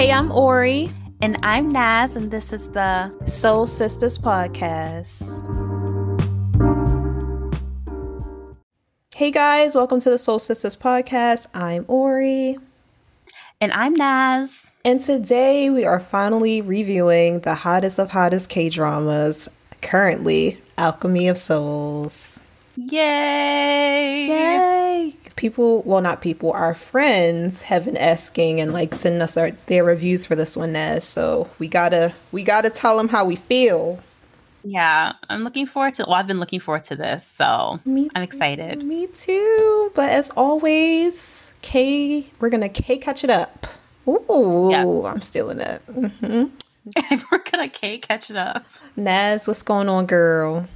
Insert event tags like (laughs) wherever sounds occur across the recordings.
Hey, I'm Ori. And I'm Nas, and this is the Seoul Sistahs Podcast. Hey guys, welcome to the Seoul Sistahs Podcast. I'm Ori. And I'm Nas. And today we are finally reviewing the hottest of hottest K dramas, currently Alchemy of Souls. Yay! Yay! People, well, not people, our friends have been asking and like sending us our, their reviews for this one, Nas. So we gotta, we gotta tell them how we feel. Yeah, I'm looking forward to. Well, I've been looking forward to this, so me I'm excited. Me too. But as always, K, we're gonna K catch it up. Ooh, yes. I'm stealing it. (laughs) Mm-hmm. we're gonna K catch it up. Nas, what's going on, girl?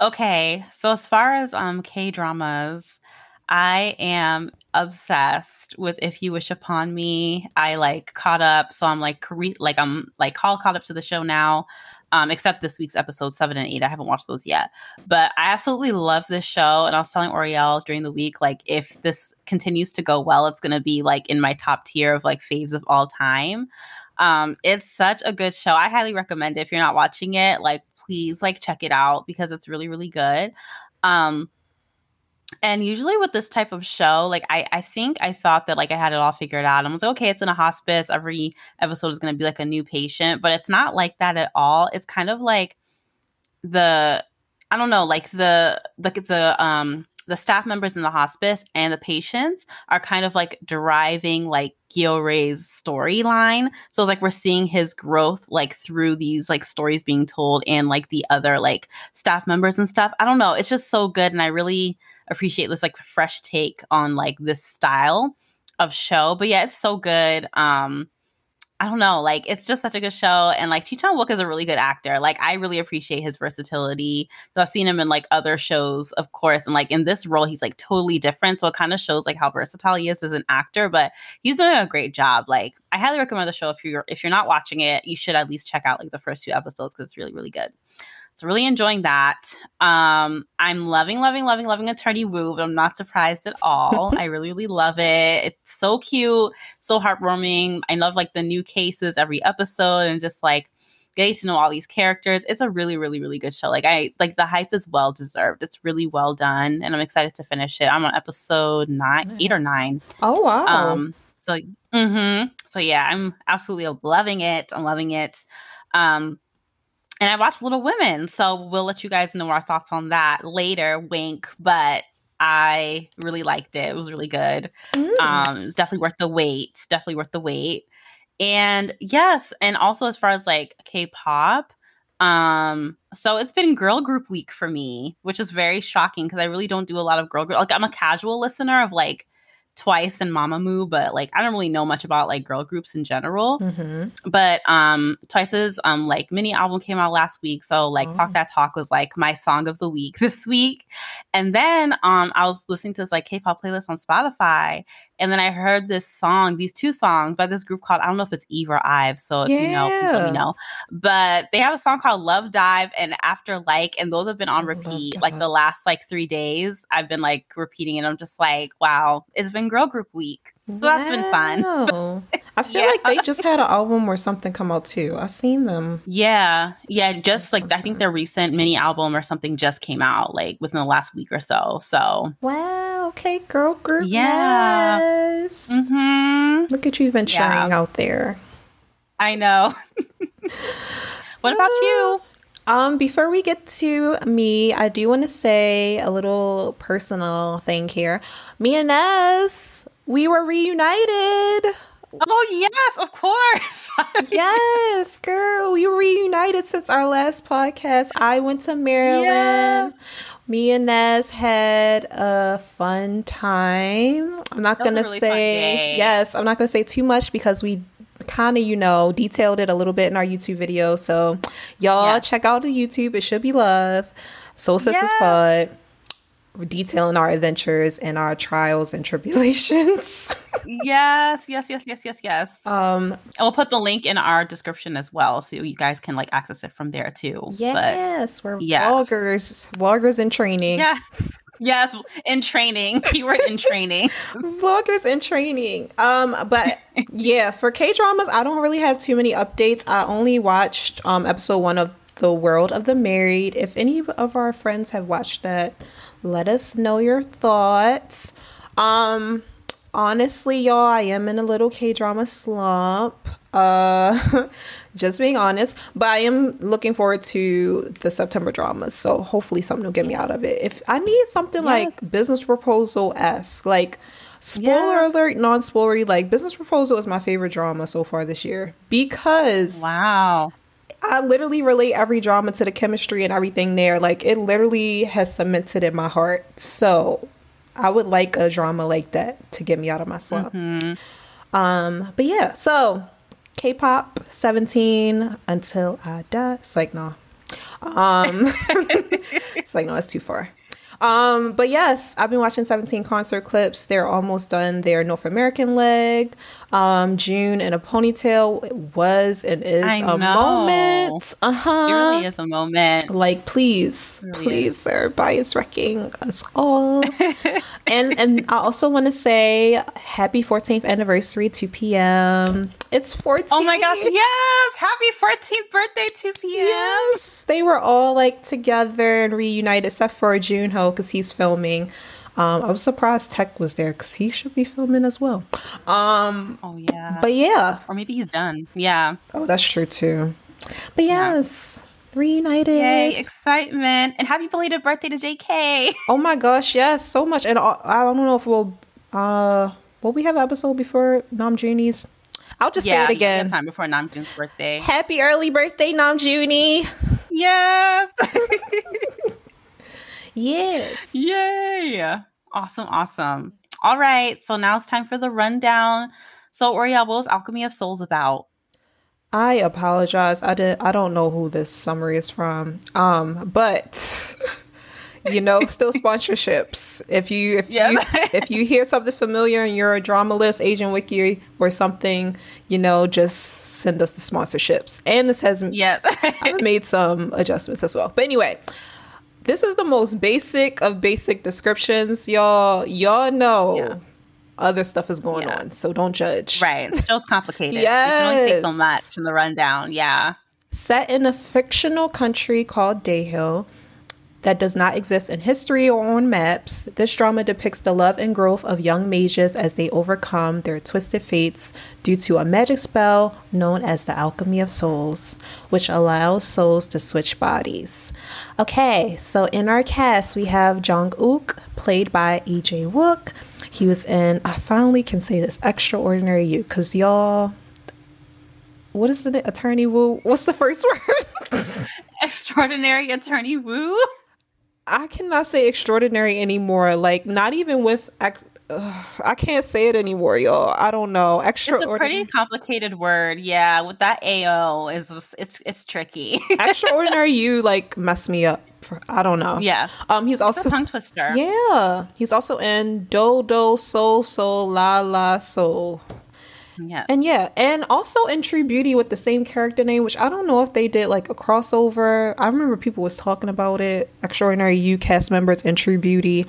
Okay, so as far as um K dramas, I am obsessed with If You Wish Upon Me. I like caught up, so I'm like like I'm like all caught up to the show now. Um, except this week's episode seven and eight. I haven't watched those yet, but I absolutely love this show. And I was telling Oriel during the week, like if this continues to go well, it's gonna be like in my top tier of like faves of all time. Um, it's such a good show. I highly recommend it. If you're not watching it, like please like check it out because it's really, really good. Um, and usually with this type of show, like I, I think I thought that like I had it all figured out. I was like, okay, it's in a hospice. Every episode is going to be like a new patient, but it's not like that at all. It's kind of like the, I don't know, like the the the um the staff members in the hospice and the patients are kind of like deriving like Gyo-rae's storyline. So it's like we're seeing his growth like through these like stories being told and like the other like staff members and stuff. I don't know. It's just so good. And I really appreciate this like fresh take on like this style of show. But yeah, it's so good. Um I don't know, like it's just such a good show. And like Ji Chang Wook is a really good actor. Like I really appreciate his versatility. So I've seen him in like other shows, of course, and like in this role, he's like totally different. So it kind of shows like how versatile he is as an actor. But he's doing a great job. Like I highly recommend the show if you're if you're not watching it, you should at least check out like the first two episodes because it's really really good. So really enjoying that. Um, I'm loving, loving, loving, loving Attorney Woo, but I'm not surprised at all. (laughs) I really, really love it. It's so cute, so heartwarming. I love like the new cases every episode and just like getting to know all these characters. It's a really, really, really good show. Like I like the hype is well deserved. It's really well done, and I'm excited to finish it. I'm on episode nine, eight or nine. Oh wow! Um, so, mm-hmm. so yeah, I'm absolutely loving it. I'm loving it. Um, and I watched Little Women. So we'll let you guys know our thoughts on that later. Wink, but I really liked it. It was really good. Mm. Um, it was definitely worth the wait. Definitely worth the wait. And yes, and also as far as like K-pop, um, so it's been girl group week for me, which is very shocking because I really don't do a lot of girl group. Like I'm a casual listener of like Twice and Mamamoo, but like I don't really know much about like girl groups in general. Mm-hmm. But um Twice's um like mini album came out last week, so like oh. Talk That Talk was like my song of the week (laughs) this week. And then um I was listening to this like K-pop playlist on Spotify, and then I heard this song, these two songs by this group called I don't know if it's Eve or Ive, so if yeah. you know, let me know. But they have a song called Love Dive and After Like, and those have been on repeat like the last like three days. I've been like repeating it. I'm just like, wow, it's been girl group week. So wow. that's been fun. I (laughs) feel yeah. like they just had an album or something come out too. I seen them. Yeah. Yeah. Just like I think their recent mini album or something just came out like within the last week or so. So Wow. Okay, girl group. Yeah. Yes. Mm-hmm. Look at you venturing yeah. out there. I know. (laughs) what about you? Um, before we get to me, I do want to say a little personal thing here. Me and Nas, we were reunited. Oh yes, of course. (laughs) yes, girl, we reunited since our last podcast. I went to Maryland. Yes. Me and Nas had a fun time. I'm not gonna really say yes. I'm not gonna say too much because we kind of, you know, detailed it a little bit in our YouTube video. So y'all yeah. check out the YouTube. It should be love. Seoul Sistahs yeah. Pod. Detailing our adventures and our trials and tribulations. (laughs) yes, yes, yes, yes, yes, yes. Um, and we'll put the link in our description as well, so you guys can like access it from there too. Yes, but, we're yes. vloggers, vloggers in training. Yeah, (laughs) Yes, in training. (laughs) Keyword in training. (laughs) Vloggers in training. Um, but (laughs) yeah, for K dramas, I don't really have too many updates. I only watched um episode one of The World of the Married. If any of our friends have watched that, let us know your thoughts. Um, honestly, y'all, I am in a little K drama slump. Uh, (laughs) just being honest, but I am looking forward to the September dramas. So hopefully, something will get me out of it. If I need something yes. like business proposal esque, like spoiler yes. alert, non spoilery, like business proposal is my favorite drama so far this year because wow. I literally relate every drama to the chemistry and everything there. Like it literally has cemented in my heart. So I would like a drama like that to get me out of my slump. Mm-hmm. Um, but yeah, so K-pop 17 until I die. It's like no. Um, (laughs) it's like no, it's too far. Um, but yes, I've been watching 17 concert clips. They're almost done their North American leg. Um, June in a ponytail was and is I a know. moment. Uh huh. It really is a moment. Like, please, really please, is. sir, bias wrecking us all. (laughs) and and I also want to say happy 14th anniversary, 2PM It's 14. Oh my gosh, yes! Happy 14th birthday, 2PM Yes, they were all like together and reunited, except for Junho because he's filming. Um, I was surprised Taec was there because he should be filming as well. Um, oh yeah, but yeah, or maybe he's done. Yeah. Oh, that's true too. But yes. Yeah. Reunited. Yay, excitement. And happy belated birthday to JK. (laughs) Oh my gosh, yes, so much. And uh, I don't know if we'll uh will we have an episode before Namjoon's? I'll just yeah, say it again. time before Namjoon's birthday. Happy early birthday, Namjoon. Yes. (laughs) yes. Yay. Awesome, awesome. All right, so now it's time for the rundown. So, Oriel, what was Alchemy of Souls about? I apologize. I did. I don't know who this summary is from. Um, but (laughs) you know, still sponsorships. If you if you if you hear something familiar and you're a drama list, Asian Wiki or something, you know, just send us the sponsorships. And this has yeah, (laughs) I've made some adjustments as well. But anyway, this is the most basic of basic descriptions, y'all. Y'all know. Yeah. Other stuff is going yeah. on, so don't judge. Right, the show's complicated. yes, you can only take so much in the rundown. Yeah, set in a fictional country called Daeho, that does not exist in history or on maps, this drama depicts the love and growth of young mages as they overcome their twisted fates due to a magic spell known as the Alchemy of Souls, which allows souls to switch bodies. Okay, so in our cast, we have Jong Uk, played by Lee Jae Wook. He was in, I finally can say this, Extraordinary You, because y'all, what is the attorney woo? What's the first (laughs) word? Extraordinary attorney woo? (laughs) I cannot say extraordinary anymore. Like not even with I can't say it anymore, y'all. I don't know. Extraordinary. It's a pretty complicated word. Yeah, with that AO is just, it's it's tricky. (laughs) extraordinary you like mess me up. For, I don't know. Yeah. Um he's also tongue twister. Yeah. He's also in Do Do Sol Sol La La Sol. Yes. And yeah, and also in True Beauty with the same character name, which I don't know if they did like a crossover. I remember people was talking about it. Extraordinary You cast members in True Beauty,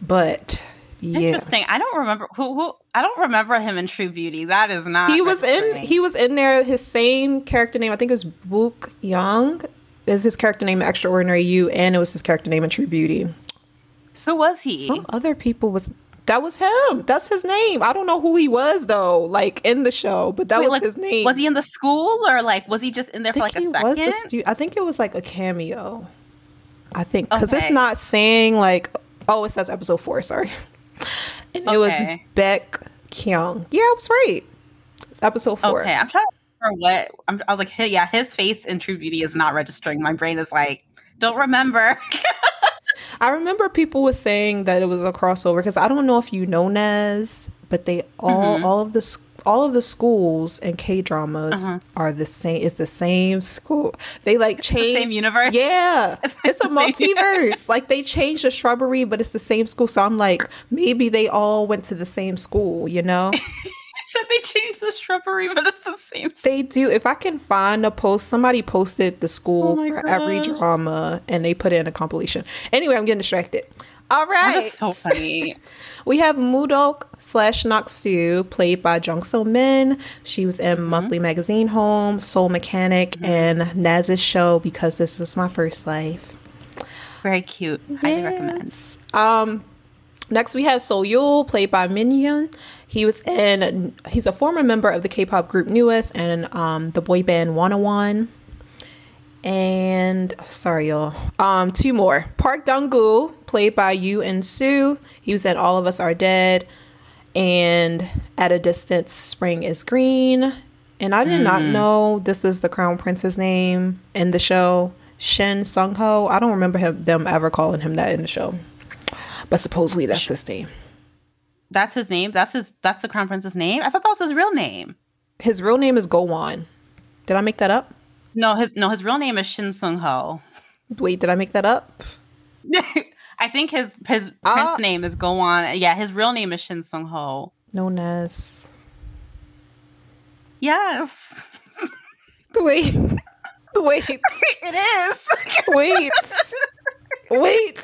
but yeah. Interesting. I don't remember who, who I don't remember him in True Beauty. That is not. He was in. He was in there. His same character name. I think it was Baek Kyung. Is his character name Extraordinary You, and it was his character name in True Beauty. So was he? Some other people was that was him. That's his name. I don't know who he was though, like in the show, but that Wait, was like, his name. Was he in the school or like was he just in there for like a second? Stu- I think it was like a cameo. I think because okay. it's not saying like oh, it says episode four. Sorry, and okay. it was Baek Kyung. Yeah, I was right. It's episode four. Okay, I'm trying to remember what I'm, I was like. Hey, yeah, his face in True Beauty is not registering. My brain is like, don't remember. (laughs) I remember people was saying that it was a crossover because I don't know if you know Nas, but they all mm-hmm. all of the all of the schools and K dramas uh-huh. are the same. It's the same school. They like change the same universe. Yeah, (laughs) it's, it's a (laughs) multiverse. like they changed the shrubbery, but it's the same school. So I'm like, maybe they all went to the same school. You know. (laughs) said they changed the shrubbery, but it's the same. They do. If I can find a post, somebody posted the school oh for gosh. every drama, and they put it in a compilation. Anyway, I'm getting distracted. All right. That is so funny. (laughs) we have Mudok slash Naksu, played by Jung So Min. She was in Mm-hmm. Monthly Magazine Home, Soul Mechanic, and Nas's show because this is my first life. Very cute. Highly recommend. Um, next we have So Yul, played by Min Yoon. He was in. He's a former member of the K-pop group NU'EST and um, the boy band Wanna One. And sorry, y'all. Um, two more. Park Dong-gu, played by Yoo In Soo. He was in All of Us Are Dead, and At a Distance, Spring is Green. And I did not know this is the Crown Prince's name in the show. Shin Sung Ho. I don't remember him them ever calling him that in the show, but supposedly that's his name. That's his name. That's his. That's the crown prince's name. I thought that was his real name. His real name is Go Won. Did I make that up? No, his no, his real name is Shin Sung Ho. Wait, did I make that up? (laughs) I think his his Ah. prince name is Go Won. Yeah, his real name is Shin Sung Ho. Known as. Yes, (laughs) Wait. Wait. (laughs) it is. Wait. Wait.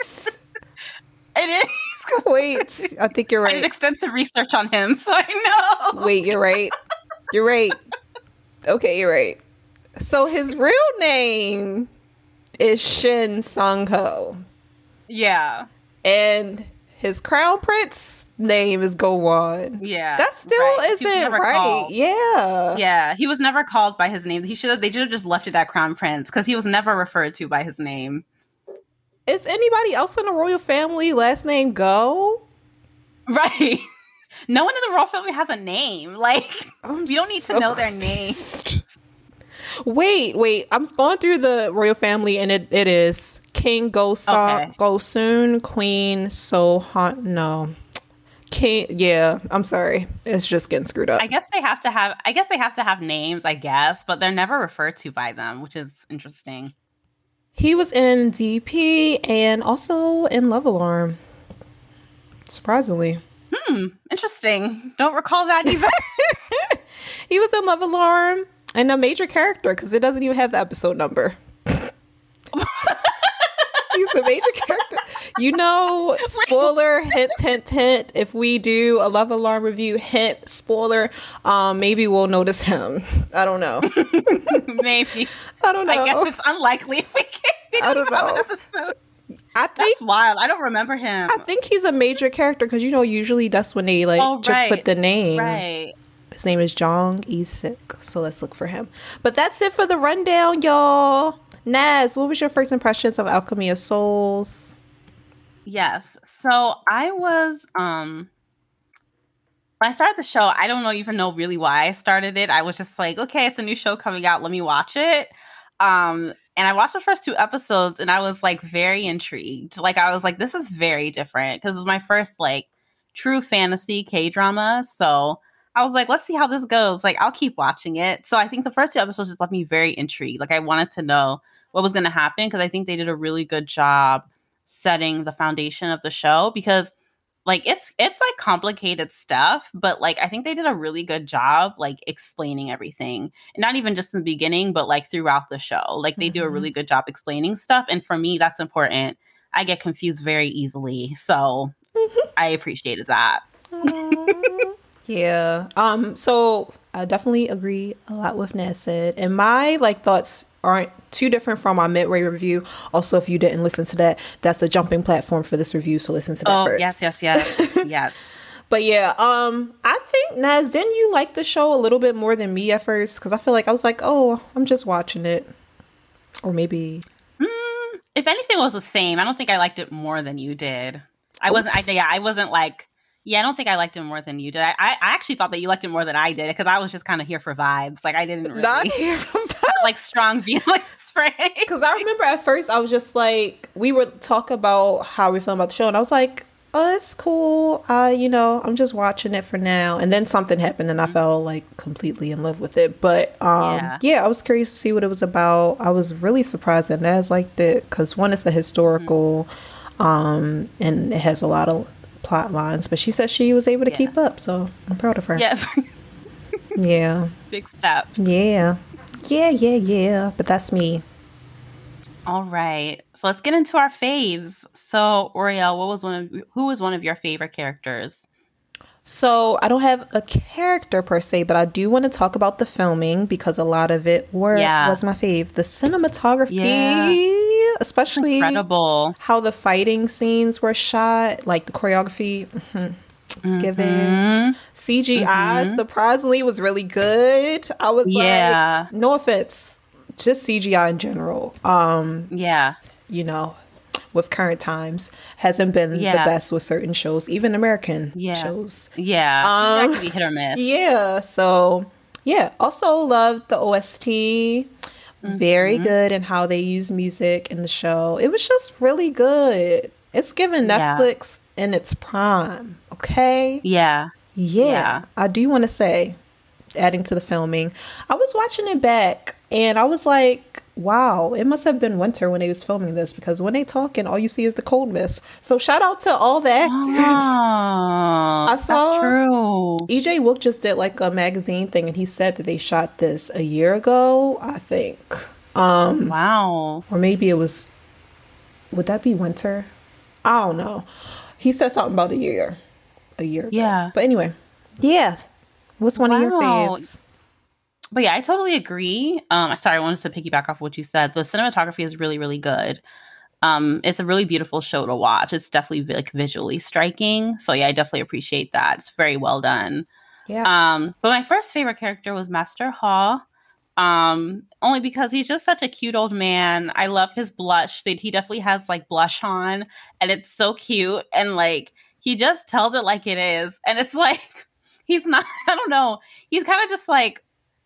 It is. (laughs) Wait. I think you're right. I did extensive research on him, (laughs) so I know. Wait, you're right. You're right. Okay, you're right. So his real name is Shin Sung Ho. Yeah, And his crown prince name is Go Won. yeah. That still right. Isn't right. called. Yeah. Yeah, he was never called by his name. He should have. They should have just left it at Crown Prince because he was never referred to by his name. Is anybody else in the royal family last name Go? Right. (laughs) No one in the royal family has a name. (laughs) Like I'm you don't need to so know their name. Wait, wait. I'm going through the royal family, and it, it is King Go Okay. Go Soon, Queen So Han. No, King. Yeah, I'm sorry. It's just getting screwed up. I guess they have to have. I guess they have to have names. I guess, but they're never referred to by them, which is interesting. He was in DP and also in Love Alarm. Surprisingly, Hmm. Interesting. Don't recall that (laughs) either. he was in Love Alarm and a major character because it doesn't even have the episode number. (laughs) He's a major character. You know, (laughs) spoiler, hint, hint, hint. If we do a Love Alarm review, hint, spoiler, um, maybe we'll notice him. I don't know. Maybe. I don't know. I guess it's unlikely if we (laughs) can. We I don't, don't know. episode. I think That's wild. I don't remember him. I think he's a major character because you know usually that's when they like Oh, just put the name. right. His name is Jong Isik, so let's look for him. But that's it for the rundown, y'all. Nas, what was your first impressions of Alchemy of Souls? Yes. So I was um when I started the show, I don't know even know really why I started it. I was just like, okay, it's a new show coming out, let me watch it. Um and I watched the first two episodes and I was like very intrigued. Like I was like this is very different because it was my first like true fantasy K-drama. So I was like, let's see how this goes. Like I'll keep watching it. So I think the first two episodes just left me very intrigued. Like I wanted to know what was going to happen because I think they did a really good job setting the foundation of the show because like it's it's like complicated stuff but like i think they did a really good job like explaining everything and not even just in the beginning but like throughout the show like they do a really good job explaining stuff and for me that's important i get confused very easily so (laughs) i appreciated that (laughs) yeah. Um. So I definitely agree a lot with Nas said, and my like thoughts aren't too different from our midway review. Also, if you didn't listen to that, that's the jumping platform for this review. So listen to that oh first. yes yes yes (laughs) yes But yeah, um, I think Nas, didn't you like the show a little bit more than me at first? Because I feel like I was like, oh, I'm just watching it, or maybe Mm, if anything was the same i don't think i liked it more than you did i wasn't I, yeah i wasn't like yeah i don't think i liked it more than you did i, I I actually thought that you liked it more than i did because i was just kind of here for vibes like i didn't really not here from (laughs) have, (laughs) like strong (laughs) feelings for it Because I remember at first I was just like, we would talk about how we feel about the show, and I was like, oh, it's cool. Uh, you know, I'm just watching it for now. And then something happened, and I fell like completely in love with it. But um, Yeah. yeah. I was curious to see what it was about. I was really surprised that Nas liked it because one, it's a historical, um, and it has a lot of plot lines. But she said she was able to Yeah. keep up, so I'm proud of her. yeah (laughs) yeah, big step yeah, yeah, yeah, yeah. But that's me. All right. So let's get into our faves. So, Oriel, what was one of who was one of your favorite characters? So I don't have a character per se, but I do want to talk about the filming because a lot of it were Yeah. was my fave. The cinematography, Yeah. especially Incredible. how the fighting scenes were shot, like the choreography. mhm, Given Mhm. CGI, surprisingly, was really good. I was Yeah. like, no offense, just CGI in general. Um, Yeah. you know, with current times, hasn't been the best with certain shows, even American Yeah. shows. Yeah. Um, that could be hit or miss. Yeah. So yeah. Also loved the OST. Very Mm-hmm. good in how they use music in the show. It was just really good. It's given Yeah. Netflix in its prime. Okay. Yeah. Yeah. Yeah. I do want to say, adding to the filming, I was watching it back and I was like, wow, it must have been winter when they was filming this because when they talking, all you see is the cold mist. So shout out to all the actors. Oh, (laughs) I saw- that's true. Lee Jae Wook just did like a magazine thing and he said that they shot this a year ago, I think. Um Wow. or maybe it was would that be winter? I don't know. He said something about a year. A year. ago. Yeah. But anyway. Yeah. What's one of your Wow. faves? But yeah, I totally agree. Um, sorry, I wanted to piggyback off what you said. The cinematography is really, really good. Um, it's a really beautiful show to watch. It's definitely like visually striking. So yeah, I definitely appreciate that. It's very well done. Yeah. Um, but my first favorite character was Master Haw. Um, only because he's just such a cute old man. I love his blush. That he definitely has like blush on, and it's so cute. And like he just tells it like it is, and it's like (laughs) he's not. (laughs) I don't know. He's kind of just like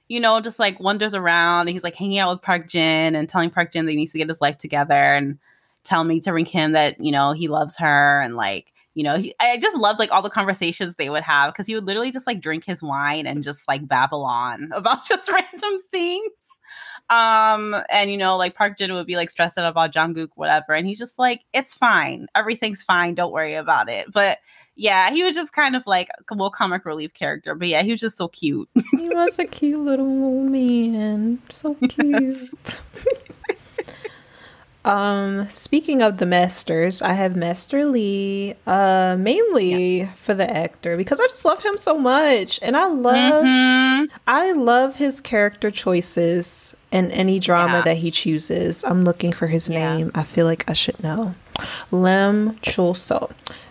you know, just like wanders around. And he's like hanging out with Park Jin and telling Park Jin that he needs to get his life together and tell me to ring him that you know he loves her and like you know he, I just loved like all the conversations they would have because he would literally just like drink his wine and just like babble on (laughs) about just (laughs) random things. Um and you know like Park Jin would be like stressed out about Jang Uk whatever and he's just like it's fine everything's fine don't worry about it but yeah he was just kind of like a little comic relief character but yeah he was just so cute he was a cute little old man. So (laughs) cute. Um, speaking of the masters, I have Master Lee, uh, mainly for the actor because I just love him so much. And I love Mhm. I love his character choices in any drama Yeah. that he chooses. I'm looking for his Yeah. name. I feel like I should know. Lim Chulso.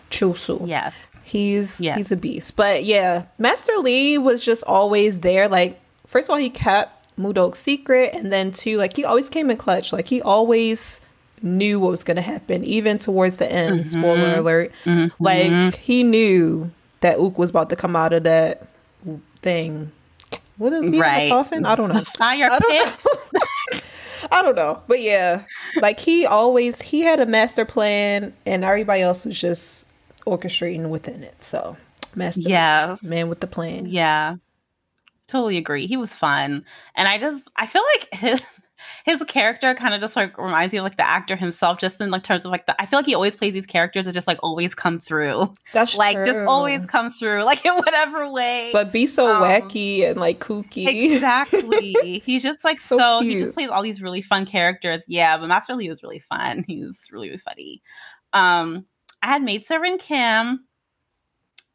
Chulsu. yes He's Yes. he's a beast. But yeah, Master Lee was just always there. Like, first of all, he kept Mudok's secret, and then two, like he always came in clutch. Like he always knew what was gonna happen, even towards the end. Mm-hmm. Spoiler alert. Like he knew that Ook was about to come out of that thing. What is he in Right. the coffin? I don't know. (laughs) fire I don't pit know. (laughs) I don't know. But yeah, like he always he had a master plan and everybody else was just orchestrating within it. So master yes man with the plan. Yeah. Totally agree. He was fun. And I just I feel like (laughs) his his character kind of just like reminds me of like the actor himself, just in like terms of like the I feel like he always plays these characters that just like always come through. That's Like just always come through, like in whatever way. but be so um, wacky and like kooky. exactly. (laughs) He's just like So so, he just plays all these really fun characters. Yeah, but Master Lee was really fun. He was really, really funny. Um, I had maidservant Kim.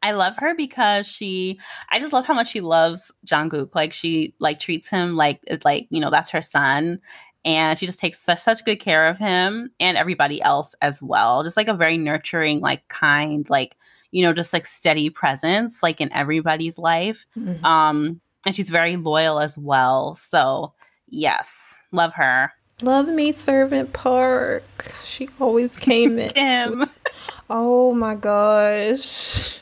I love her because she I just love how much she loves Jang Uk. Like she like treats him like it's like, you know, that's her son. And she just takes such such good care of him and everybody else as well. Just like a very nurturing, like kind, like, you know, just like steady presence, like in everybody's life. Mhm. Um, and she's very loyal as well. So yes, love her. Love me, Servant Park. She always came in. (laughs) Kim. (laughs) oh my gosh.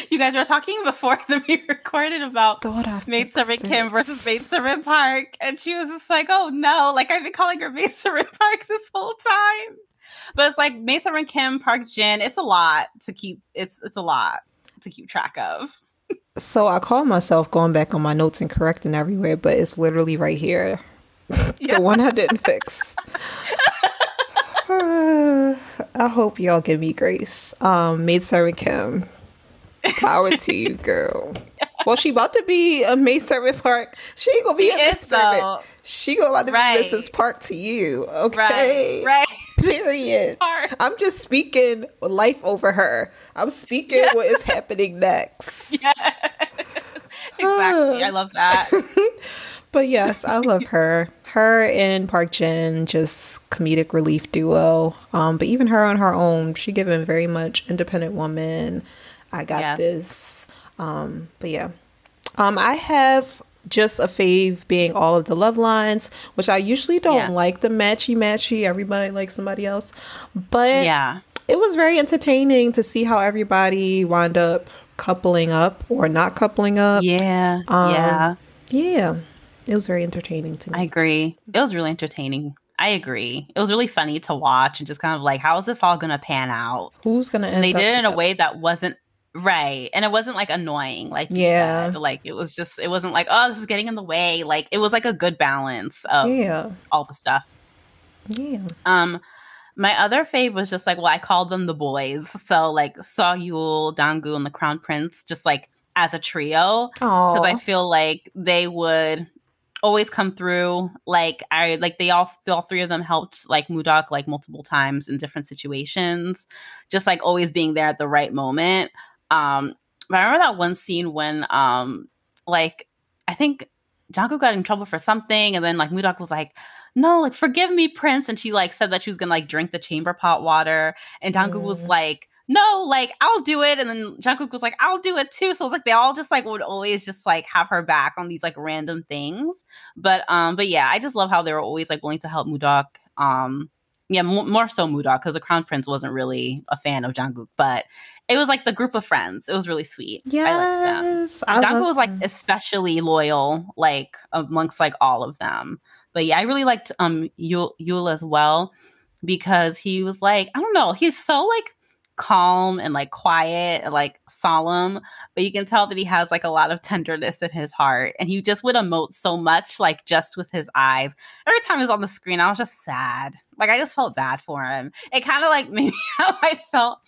(laughs) you guys were talking before (laughs) that we recorded about Maid Servant. Kim versus Maid Servant Park. And she was just like, oh no, like I've been calling her (laughs) Maid Servant Park this whole time. But it's like Maid Servant Kim, Park Jin, it's a lot to keep it's it's a lot to keep track of. So I call myself going back on my notes and correcting everywhere, but it's literally right here. Yeah. The one I didn't fix. (sighs) (sighs) I hope y'all give me grace. Um, Maid Servant Kim. Power to you, girl. well, she about to be a May Servant Park. She ain't gonna be She a servant. though. She gonna about to Right. be Mrs. Park to you. Okay. Right, right. Period. (laughs) Park. I'm just speaking life over her. I'm speaking what is happening next. (laughs) exactly. I love that. (laughs) But yes, I love her. Her and Park Jin, just comedic relief duo. Um, but even her on her own, she given very much independent woman. I got Yes. this. Um, but yeah. Um, I have just a fave being all of the love lines, which I usually don't Yeah. like the matchy matchy. Everybody likes somebody else. But Yeah. it was very entertaining to see how everybody wound up coupling up or not coupling up. Yeah. Um, yeah. Yeah. It was very entertaining to me. I agree. It was really entertaining. I agree. It was really funny to watch and just kind of like, how is this all going to pan out? Who's gonna end And they did it in a way that wasn't right. And it wasn't like annoying, like Yeah. said. Like it was just, it wasn't like, oh, this is getting in the way. Like it was like a good balance of Yeah. all the stuff. Yeah. Um, my other fave was just like, well, I called them the boys. So like Saw Yul, Dangu, and the Crown Prince, just like as a trio. because I feel like they would always come through. Like I like they all all three of them helped like Mudok like multiple times in different situations, just like always being there at the right moment. Um, but I remember that one scene when um like I think Jang Uk got in trouble for something, and then like Mudok was like. No, like forgive me, Prince. And she like said that she was gonna like drink the chamber pot water. And Jang Uk was like, no, like I'll do it. And then Jungkook was like, I'll do it too. So it's like they all just like would always just like have her back on these like random things. But um, but yeah, I just love how they were always like willing to help Mudok. Um, yeah, m- more so Mudok because the Crown Prince wasn't really a fan of Jang Uk, but it was like the group of friends. It was really sweet. I liked them. Yes. I Jang Uk was like them. especially loyal, like amongst like all of them. But yeah, I really liked um Yul, Yul as well because he was like I don't know, he's so like calm and like quiet like solemn, but you can tell that he has like a lot of tenderness in his heart, and he just would emote so much, like just with his eyes. Every time he was on the screen, I was just sad. Like I just felt bad for him. It kind of like (laughs) made me how I felt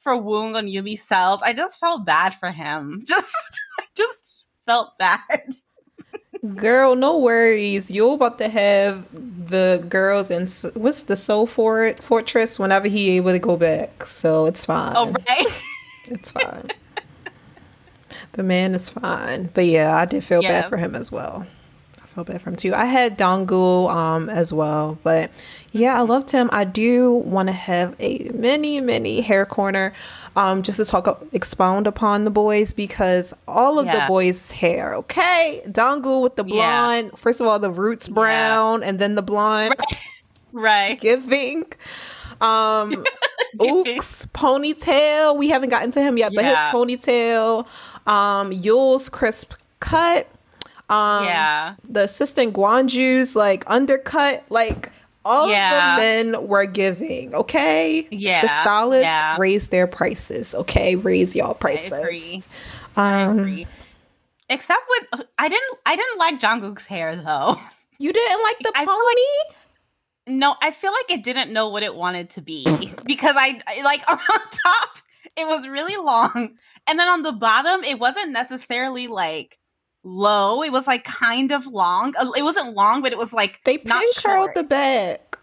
for Woong on Yumi Cells. I just felt bad for him. (laughs) Just, I just felt bad. Girl, no worries. You're about to have the girls in what's the Soul Fort Fortress whenever he able to go back. So it's fine. Oh, right. (laughs) It's fine. the man is fine. But yeah, I did feel Yeah. bad for him as well. I feel bad for him too. I had Dongul um as well, but yeah, I loved him. I do want to have a mini mini hair corner um just to talk expound upon the boys because all of the boys hair, okay? Dongul with the Yeah. blonde, first of all the roots brown and then the blonde Right. (laughs) giving. Um. (laughs) Ooks ponytail. We haven't gotten to him yet, but Yeah. his ponytail. Um, Yule's crisp cut. Um, yeah. the assistant Guanju's like undercut. Like all Yeah. of the men were giving. Okay. Yeah. The stylists Yeah. raised their prices. Okay, raise y'all prices. I agree. I Um, agree. Except with I didn't I didn't like Jang Uk's hair though. (laughs) you didn't like the I pony? No, I feel like it didn't know what it wanted to be (laughs) because I, I like (laughs) on top it was really long and then on the bottom it wasn't necessarily like low. It was like kind of long. Uh, It wasn't long, but it was like they not pin curled the back.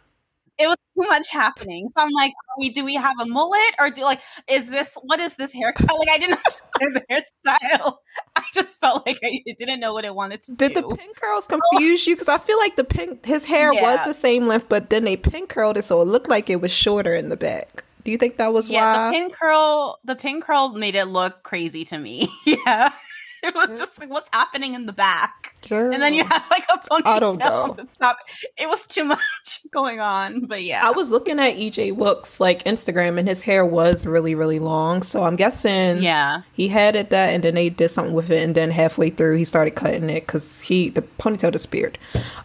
it was too much happening. So I'm like, we, do we have a mullet or do like is this what is this haircut? Like I didn't (laughs) understand the hairstyle. I just felt like I didn't know what it wanted to do. Did do. the pin curls confuse you? Because I feel like the pin, his hair Yeah. was the same length, but then they pin curled it so it looked like it was shorter in the back. Do you think that was yeah, why? the pin curl the pin curl made it look crazy to me. (laughs) yeah. (laughs) It was just like what's happening in the back. And then you have like a ponytail I don't know. on the top. It was too (laughs) much going on. But yeah. I was looking at Lee Jae Wook's like Instagram, and his hair was really, really long. So I'm guessing yeah. he had it that, and then they did something with it, and then halfway through he started cutting it because he the ponytail disappeared.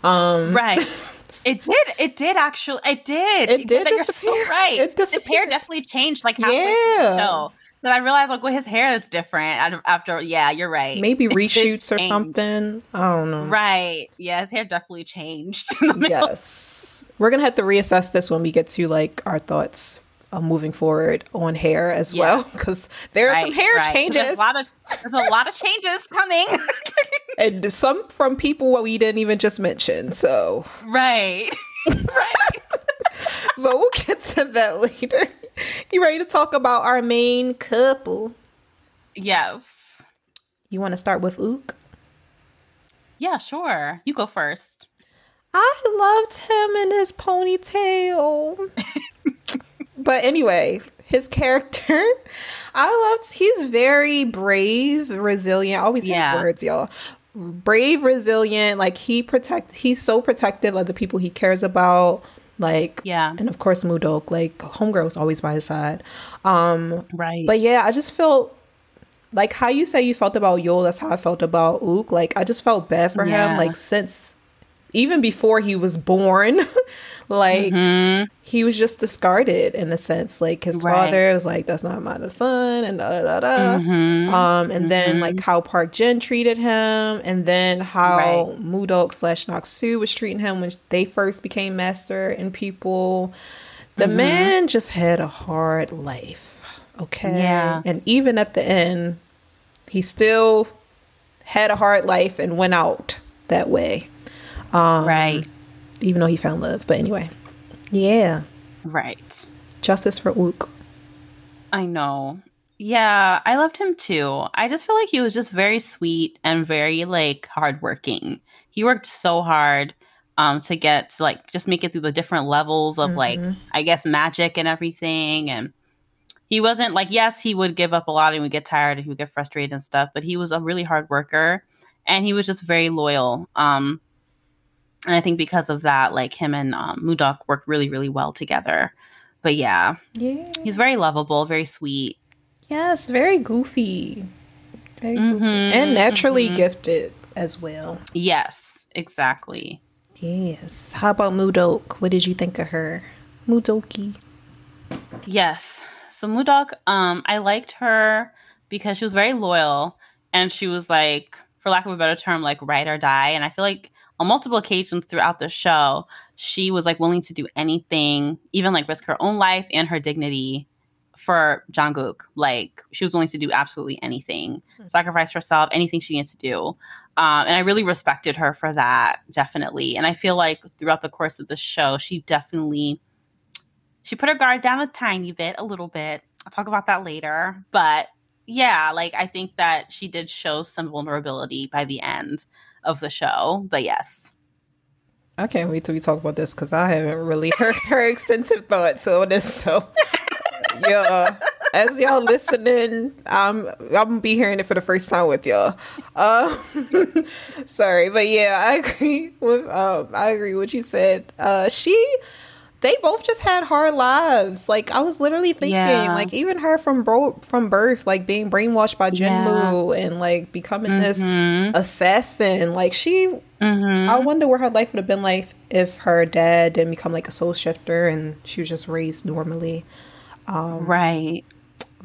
Um, Right. (laughs) It did. It did actually. It did. It did That You're disappear. so right. It His hair definitely changed like halfway through the show. But I realized like, well, his hair is different after. Yeah, you're right. maybe reshoots or something. I don't know. Right. Yeah, his hair definitely changed. in the middle. Yes. We're gonna have to reassess this when we get to like our thoughts uh, moving forward on hair as yeah. well because there are right, some hair right. changes. There's a lot of there's a lot of changes coming, and some from people what we didn't even just mention. So right, (laughs) right. (laughs) but we'll get to that later. You ready to talk about our main couple? Yes. You want to start with Ook? Yeah, sure. You go first. I loved him in his ponytail. (laughs) but anyway, his character, I loved. He's very brave, resilient. I always yeah. words, y'all. Brave, resilient. Like he protect. He's so protective of the people he cares about. Like yeah, and of course Mudok. Like homegirl was always by his side. Um, right. But yeah, I just felt like how you say you felt about Yul. That's how I felt about Ook. Like I just felt bad for yeah. him. Like since even before he was born, (laughs) like mm-hmm. he was just discarded in a sense. Like his right. father was like, "That's not my son," and da da da. Mm-hmm. Um, and mm-hmm. then like how Park Jin treated him, and then how right. Mudok slash Naksu was treating him when they first became master and people. The mm-hmm. man just had a hard life. Okay. Yeah. And even at the end, he still had a hard life and went out that way. Um, right. Even though he found love. But anyway. Yeah. Right. Justice for Ook. I know. Yeah, I loved him too. I just feel like he was just very sweet and very like hardworking. He worked so hard um to get to like just make it through the different levels of mm-hmm. like I guess magic and everything and he wasn't like yes he would give up a lot and would get tired and he would get frustrated and stuff but he was a really hard worker and he was just very loyal um and I think because of that, like him and um, Mudok worked really, really well together. But yeah, yeah, he's very lovable, very sweet. Yes, very goofy, very mm-hmm, goofy. and naturally mm-hmm. gifted as well. Yes, exactly. Yes. How about Mudok? What did you think of her, Mudoki? Yes. So Mudok, um, I liked her because she was very loyal and she was like, for lack of a better term, like ride or die. And I feel like on multiple occasions throughout the show, she was like willing to do anything, even like risk her own life and her dignity for Jang Uk. Like she was willing to do absolutely anything, mm-hmm. sacrifice herself, anything she needed to do. Um, and I really respected her for that, definitely. And I feel like throughout the course of the show, she definitely she put her guard down a tiny bit, a little bit. I'll talk about that later. But yeah, like I think that she did show some vulnerability by the end of the show. But yes. I can't wait till we talk about this because I haven't really heard (laughs) her extensive thoughts on this. So, (laughs) yeah, as y'all listening, I'm I'm gonna be hearing it for the first time with y'all. Uh, (laughs) sorry, but yeah, I agree with um, I agree with what you said. Uh, she they both just had hard lives. Like I was literally thinking, yeah. like even her from bro- from birth, like being brainwashed by Jinmu yeah. and like becoming mm-hmm. this assassin. Like she, mm-hmm. I wonder where her life would have been like if her dad didn't become like a soul shifter and she was just raised normally. Um, right.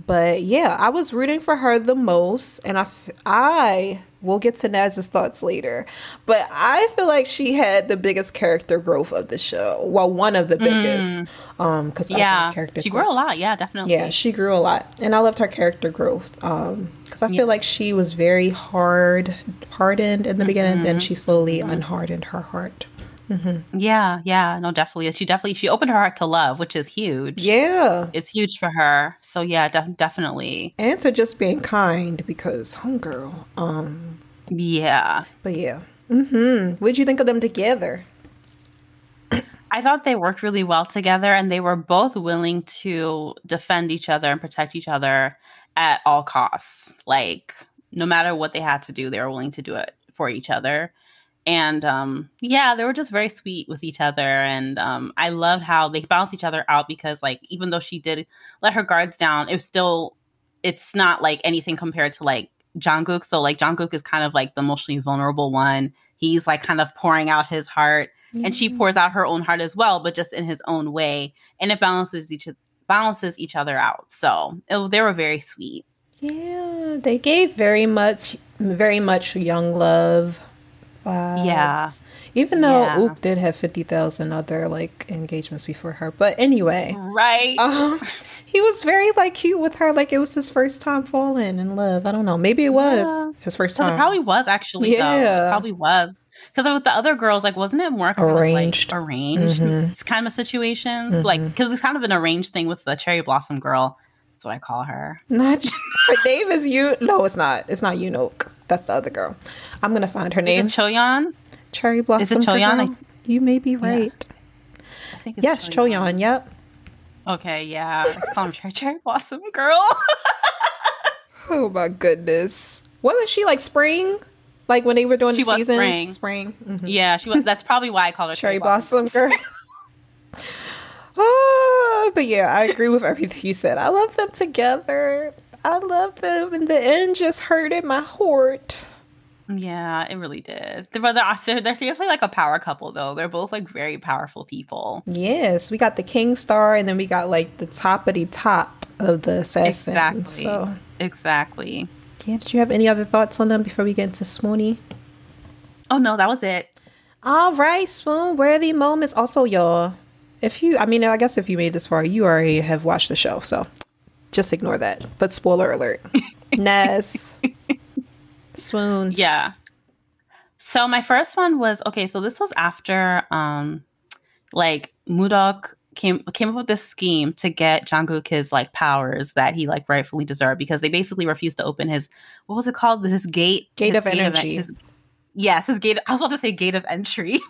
But yeah, I was rooting for her the most, and I, I We'll get to Nas's thoughts later. But I feel like she had the biggest character growth of the show. Well, one of the biggest. Mm. Um, because yeah, character she grew a lot. Yeah, definitely. Yeah, she grew a lot, and I loved her character growth. Um, because I feel like she was very hard, hardened in the mm-hmm. beginning, then she slowly mm-hmm. unhardened her heart. Mm-hmm. Yeah, yeah, no, definitely. She definitely she opened her heart to love, which is huge. Yeah, it's huge for her. So yeah, de- definitely. And to just being kind because homegirl. Um, yeah, but yeah. Mm-hmm. What'd you think of them together? I thought they worked really well together, and they were both willing to defend each other and protect each other at all costs. Like no matter what they had to do, they were willing to do it for each other and um, yeah, they were just very sweet with each other, and um, I loved how they balanced each other out because, like, even though she did let her guards down, it was still it's not like anything compared to like Jang Uk. So like Jang Uk is kind of like the emotionally vulnerable one. He's like kind of pouring out his heart, mm-hmm. and she mm-hmm. pours out her own heart as well, but just in his own way, and it balances each balances each other out. So it, they were very sweet. Yeah, they gave very much, very much young love vibes. Yeah. Even though Yeah. Ook did have fifty thousand other like engagements before her, but anyway, Right. um, (laughs) he was very like cute with her. Like it was his first time falling in love. I don't know. Maybe it was Yeah. his first time. it probably was actually. Yeah. Though. It probably was. Because with the other girls, like, wasn't it more kind of, Arranged. like arranged? Mhm. It's kind of situations, like because it's kind of an arranged thing with the cherry blossom girl. That's what I call her. Not (laughs) her name is you. No, it's not. It's not you, Yunoke. That's the other girl. I'm gonna find her name. Is it Choyon? Cherry Blossom. is Choyeon? girl? You may be right. I think it's Yes, Choyeon. Yep. Okay, yeah. Let's call her cherry, (laughs) cherry blossom girl. (laughs) Oh my goodness. Wasn't she like spring? Like when they were doing She the spring. Spring. Mhm. yeah, she was. That's probably why I called her Cherry Blossom girl. (laughs) Ah, but yeah, I agree with everything you said. I love them together. I love them, and the end just hurted my heart. Yeah, it really did. They're, they're, they're seriously like a power couple, though. They're both like very powerful people. Yes, we got the King Star, and then we got like the toppity top of the assassin. Exactly. So, Exactly. yeah, did you have any other thoughts on them before we get into Swoony? Oh no, that was it. All right, swoon worthy moments. Also, y'all, if you, I mean, I guess if you made this far, you already have watched the show, so just ignore that. But spoiler alert: (laughs) Ness, swoons. Yeah. So my first one was okay. So this was after, um, like Mudok came came up with this scheme to get Jang Uk his like powers that he like rightfully deserved because they basically refused to open his what was it called his gate Gate his of energy. his- yes, his gate. I was about to say gate of entry. (laughs)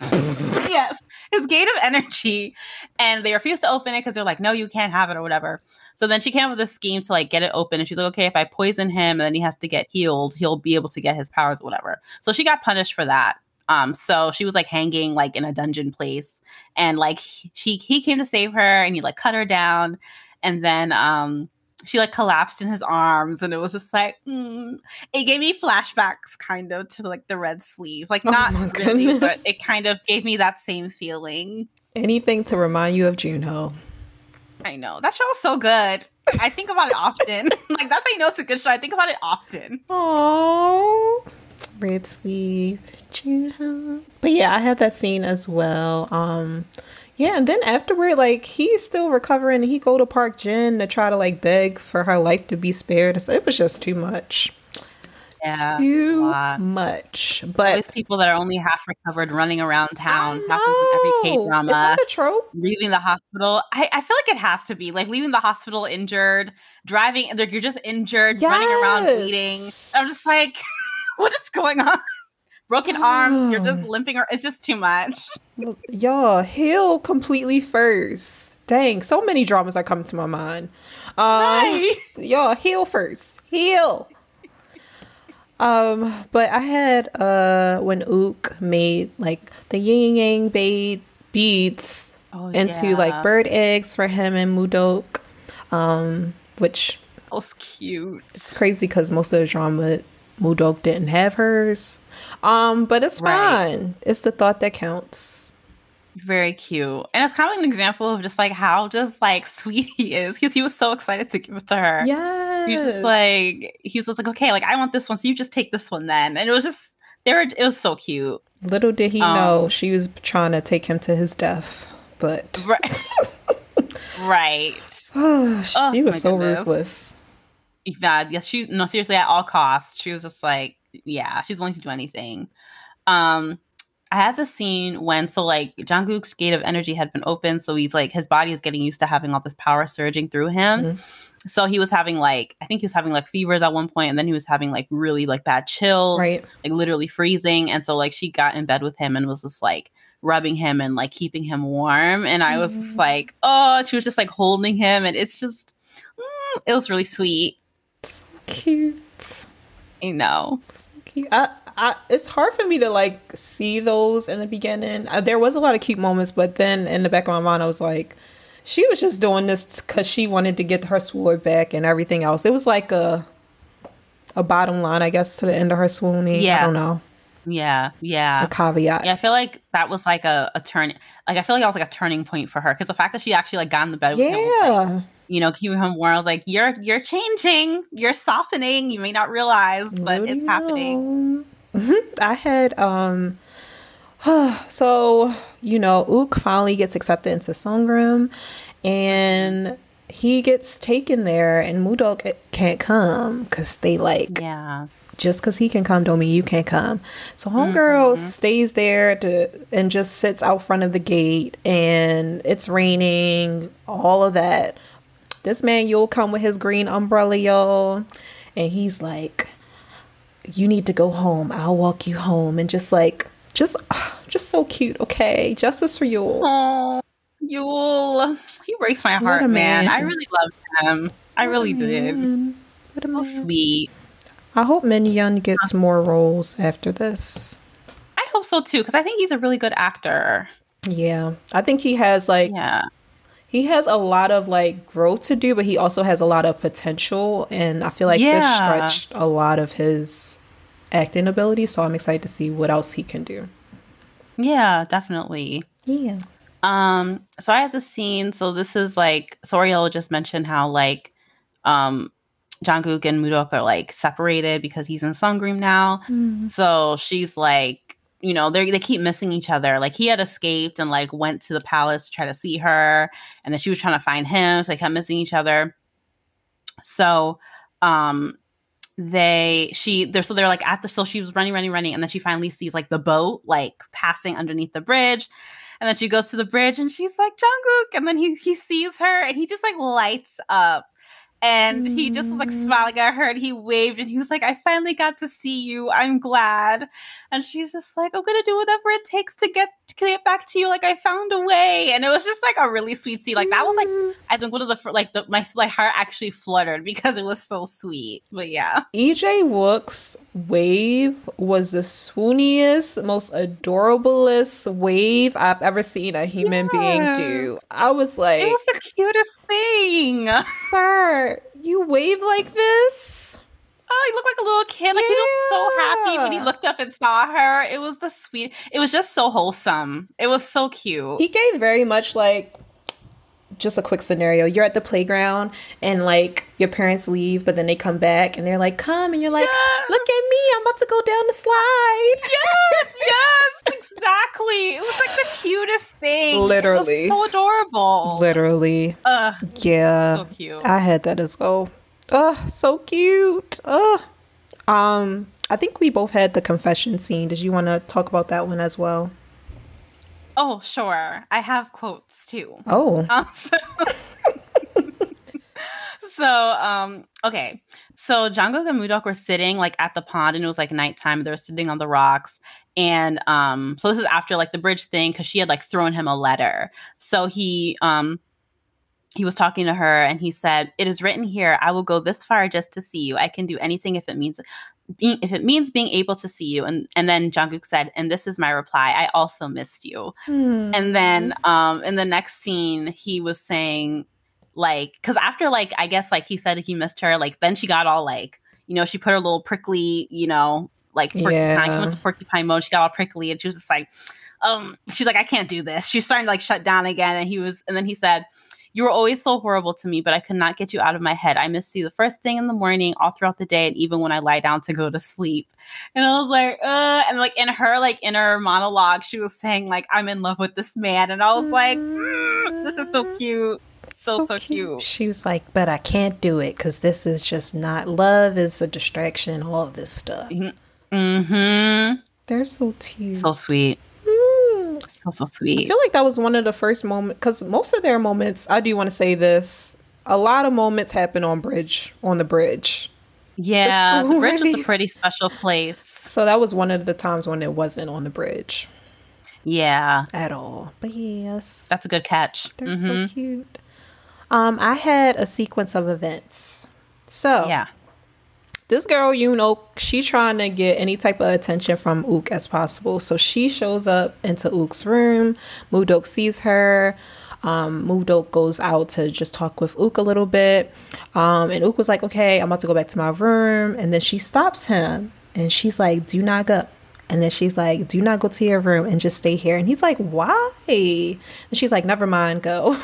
yes, his gate of energy, and they refused to open it because they're like, no, you can't have it or whatever. So then she came up with a scheme to like get it open, and she's like, okay, if I poison him and then he has to get healed, he'll be able to get his powers or whatever. So she got punished for that. Um, so she was like hanging like in a dungeon place, and like he- she he came to save her, and he like cut her down, and then um she like collapsed in his arms, and it was just like mm. it gave me flashbacks kind of to like the red sleeve, like Oh not my really, but it kind of gave me that same feeling. Anything to remind you of Junho. I know that show is so good. I think about it often. (laughs) like that's how you know it's a good show. I think about it often. Oh, red sleeve Junho. But yeah, I had that scene as well. Um, yeah, and then afterward, like he's still recovering. He go to Park Jin to try to like beg for her life to be spared. It was just too much. Yeah, too much. Always But people that are only half recovered running around town. Happens in every K drama. A trope? leaving the hospital. I, I feel like it has to be like leaving the hospital injured, driving, like you're just injured, running around bleeding. I'm just like, (laughs) what is going on? Broken (sighs) arms, you're just limping. It's just too much. (laughs) Y'all, heal completely first. Dang, so many dramas are coming to my mind. Um, (laughs) y'all heal first heal um but i had uh when ook made like the yin yang bead beads Oh, into yeah. like bird eggs for him and mudok um which was cute. is crazy because most of the drama mudok didn't have hers um but it's Right. fine it's the thought that counts Very cute. And it's kind of an example of just like how just like (laughs) sweet he is because he was so excited to give it to her. yeah He was just like, he was just like, okay, like I want this one. So you just take this one then. And it was just, they were, it was so cute. little did he Um, know she was trying to take him to his death but (laughs) Right. right. (sighs) she Oh, was so goodness. ruthless Yeah, yeah, she no seriously at all costs. She was just like, yeah, she's willing to do anything. Um, I had the scene when so like Jang Uk's gate of energy had been open, so he's like his body is getting used to having all this power surging through him. Mhm. So he was having like I think he was having like fevers at one point, and then he was having like really like bad chills, right like literally freezing. And so like she got in bed with him and was just like rubbing him and like keeping him warm. And I was just Mhm. like, oh, she was just like holding him, and it's just mm, it was really sweet. so cute You know. I, I, it's hard for me to like see those in the beginning. Uh, there was a lot of cute moments, but then in the back of my mind, I was like, she was just doing this because she wanted to get her sword back and everything else. It was like a a bottom line, I guess, to the end of her swooning. Yeah, I Yeah. don't know. Yeah, yeah. A caveat. Yeah, I feel like that was like a, a turn. Like I feel like that was like a turning point for her because the fact that she actually like got in the bed with him, was, like, Yeah. You know, him warm. I was like, you're you're changing, you're softening. You may not realize, but it's happening. (laughs) I had um (sighs) so, you know, Ook finally gets accepted into Songrim and he gets taken there and Mudok can't come because they like Yeah. just because he can come don't mean you can't come. So homegirl stays there to and just sits out front of the gate and it's raining, all of that. This man you'll come with his green umbrella, y'all. And he's like, You need to go home. I'll walk you home. And just like just (sighs) just so cute, okay? Justice for Yule. Oh, Yule. He breaks my heart, man. man. I really loved him. I really did. Man, what a So man. sweet. I hope Minhyun gets more roles after this. I hope so too, because I think he's a really good actor. Yeah. I think he has like Yeah. He has a lot of like growth to do, but he also has a lot of potential. And I feel like this Yeah. stretched a lot of his acting ability. So I'm excited to see what else he can do. Yeah, definitely. Yeah. Um, so I had the scene. So this is like so Ariel just mentioned how like um Jang Uk and Mudok are like separated because he's in Songrim now. So she's like, you know, they they keep missing each other. Like he had escaped and like went to the palace to try to see her, and then she was trying to find him. So they kept missing each other. So, um, they she they're so they're like at the so she was running running running and then she finally sees like the boat like passing underneath the bridge and then she goes to the bridge and she's like Jang Uk and then he he sees her and he just like lights up and he just was like Mm. smiling at her and he waved and he was like I finally got to see you I'm glad and she's just like I'm gonna do whatever it takes to get to get back to you like I found a way. And it was just like a really sweet scene. Like that was like mm. I think one of the like the my my heart actually fluttered because it was so sweet. But yeah. Lee Jae Wook's wave was the swooniest, most adorablest wave I've ever seen a human being do. I was like, it was the cutest thing. Sir, you wave like this? Oh, he looked like a little kid. Like he looked so happy when he looked up and saw her. It was the sweet. It was just so wholesome. It was so cute. He gave very much like just a quick scenario. You're at the playground and like your parents leave, but then they come back and they're like, "Come," and you're like, Yes. "Look at me! I'm about to go down the slide." yes, yes, exactly. It was like the cutest thing. Literally. it was so adorable. Literally, Ugh, yeah. so cute. I had that as well. Oh, so cute. Oh, um, I think we both had the confession scene. Did you want to talk about that one as well? oh, sure. I have quotes too. Oh, (laughs) Um, so, (laughs) so, um, okay. So Jang Uk and Mudok were sitting like at the pond, and it was like nighttime. They were sitting on the rocks, and um, so this is after like the bridge thing because she had like thrown him a letter. So he um he was talking to her, and he said, "It is written here. I will go this far just to see you. I can do anything if it means." If it means being able to see you, and and then Jang Uk said, "And this is my reply. I also missed you." and then um in the next scene he was saying like because after like i guess like he said he missed her like then she got all like you know she put her little prickly you know like porcupine she Yeah. went to porcupine mode she got all prickly and she was just like um she's like i can't do this she's starting to like shut down again and he was and then he said you were always so horrible to me, but I could not get you out of my head. I miss you the first thing in the morning, all throughout the day, and even when I lie down to go to sleep. And I was like, uh, and like in her like inner monologue, she was saying like, "I'm in love with this man," and I was like, mm, "This is so cute, so so, cute. She was like, "But I can't do it because this is just not love. Is a distraction. All of this stuff. Mm-hmm. They're so cute. So sweet, So so I feel like that was one of the first moments because most of their moments. I do want to say this. A lot of moments happen on bridge on the bridge. Yeah, (laughs) the bridge was really a pretty special place. So that was one of the times when it wasn't on the bridge Yeah, at all. But yes, that's a good catch. they're Mhm. so cute. Um, I had a sequence of events. So Yeah, this girl, you know, she trying to get any type of attention from Ook as possible. So she shows up into Ook's room. Mudok sees her. Um, Mudok goes out to just talk with Ook a little bit. Um, and Ook was like, okay, I'm about to go back to my room. And then she stops him and she's like, do not go. And then she's like, do not go to your room and just stay here. And he's like, why? And she's like, never mind, go.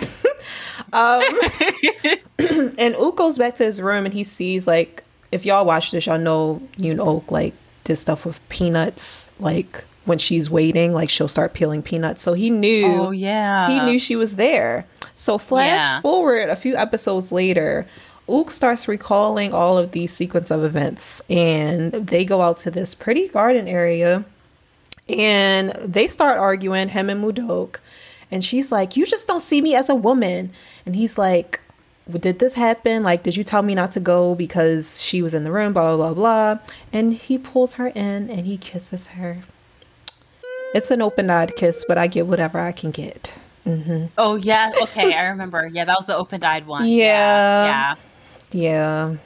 (laughs) um, (laughs) (clears throat) and Ook goes back to his room and he sees like if y'all watch this, y'all know Yoon Oak like did stuff with peanuts, like when she's waiting, like she'll start peeling peanuts. So he knew. Oh yeah. He knew she was there. So flash Yeah. forward a few episodes later, Ook starts recalling all of these sequence of events, and they go out to this pretty garden area, and they start arguing him and Mudok, and she's like, "You just don't see me as a woman," and he's like. Did this happen? Like, did you tell me not to go because she was in the room? Blah, blah, blah, blah. And he pulls her in and he kisses her. It's an open eyed kiss, but I get whatever I can get. Mm-hmm. Oh yeah. Okay, I remember. Yeah, that was the open-eyed one. Yeah. Yeah. Yeah.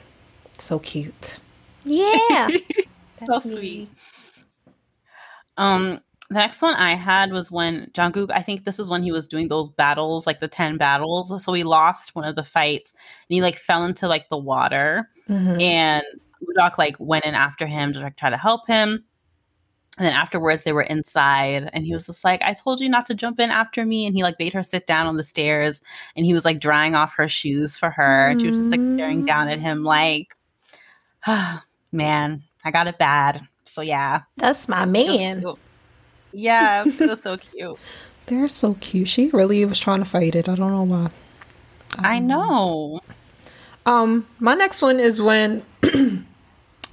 So cute. Yeah. (laughs) So sweet. Um, the next one I had was when Jang Uk. I think this is when he was doing those battles, like the ten battles. So he lost one of the fights, and he like fell into like the water, Mhm. and Udok like went in after him to like try to help him. And then afterwards, they were inside, and he was just like, "I told you not to jump in after me." And he like made her sit down on the stairs, and he was like drying off her shoes for her, and she was just like staring down at him, like, (sighs) "Man, I got it bad." So yeah, That's my man. Yeah, it was so (laughs) cute. They're so cute. She really was trying to fight it. I don't know why. I know. Um, my next one is when (clears throat)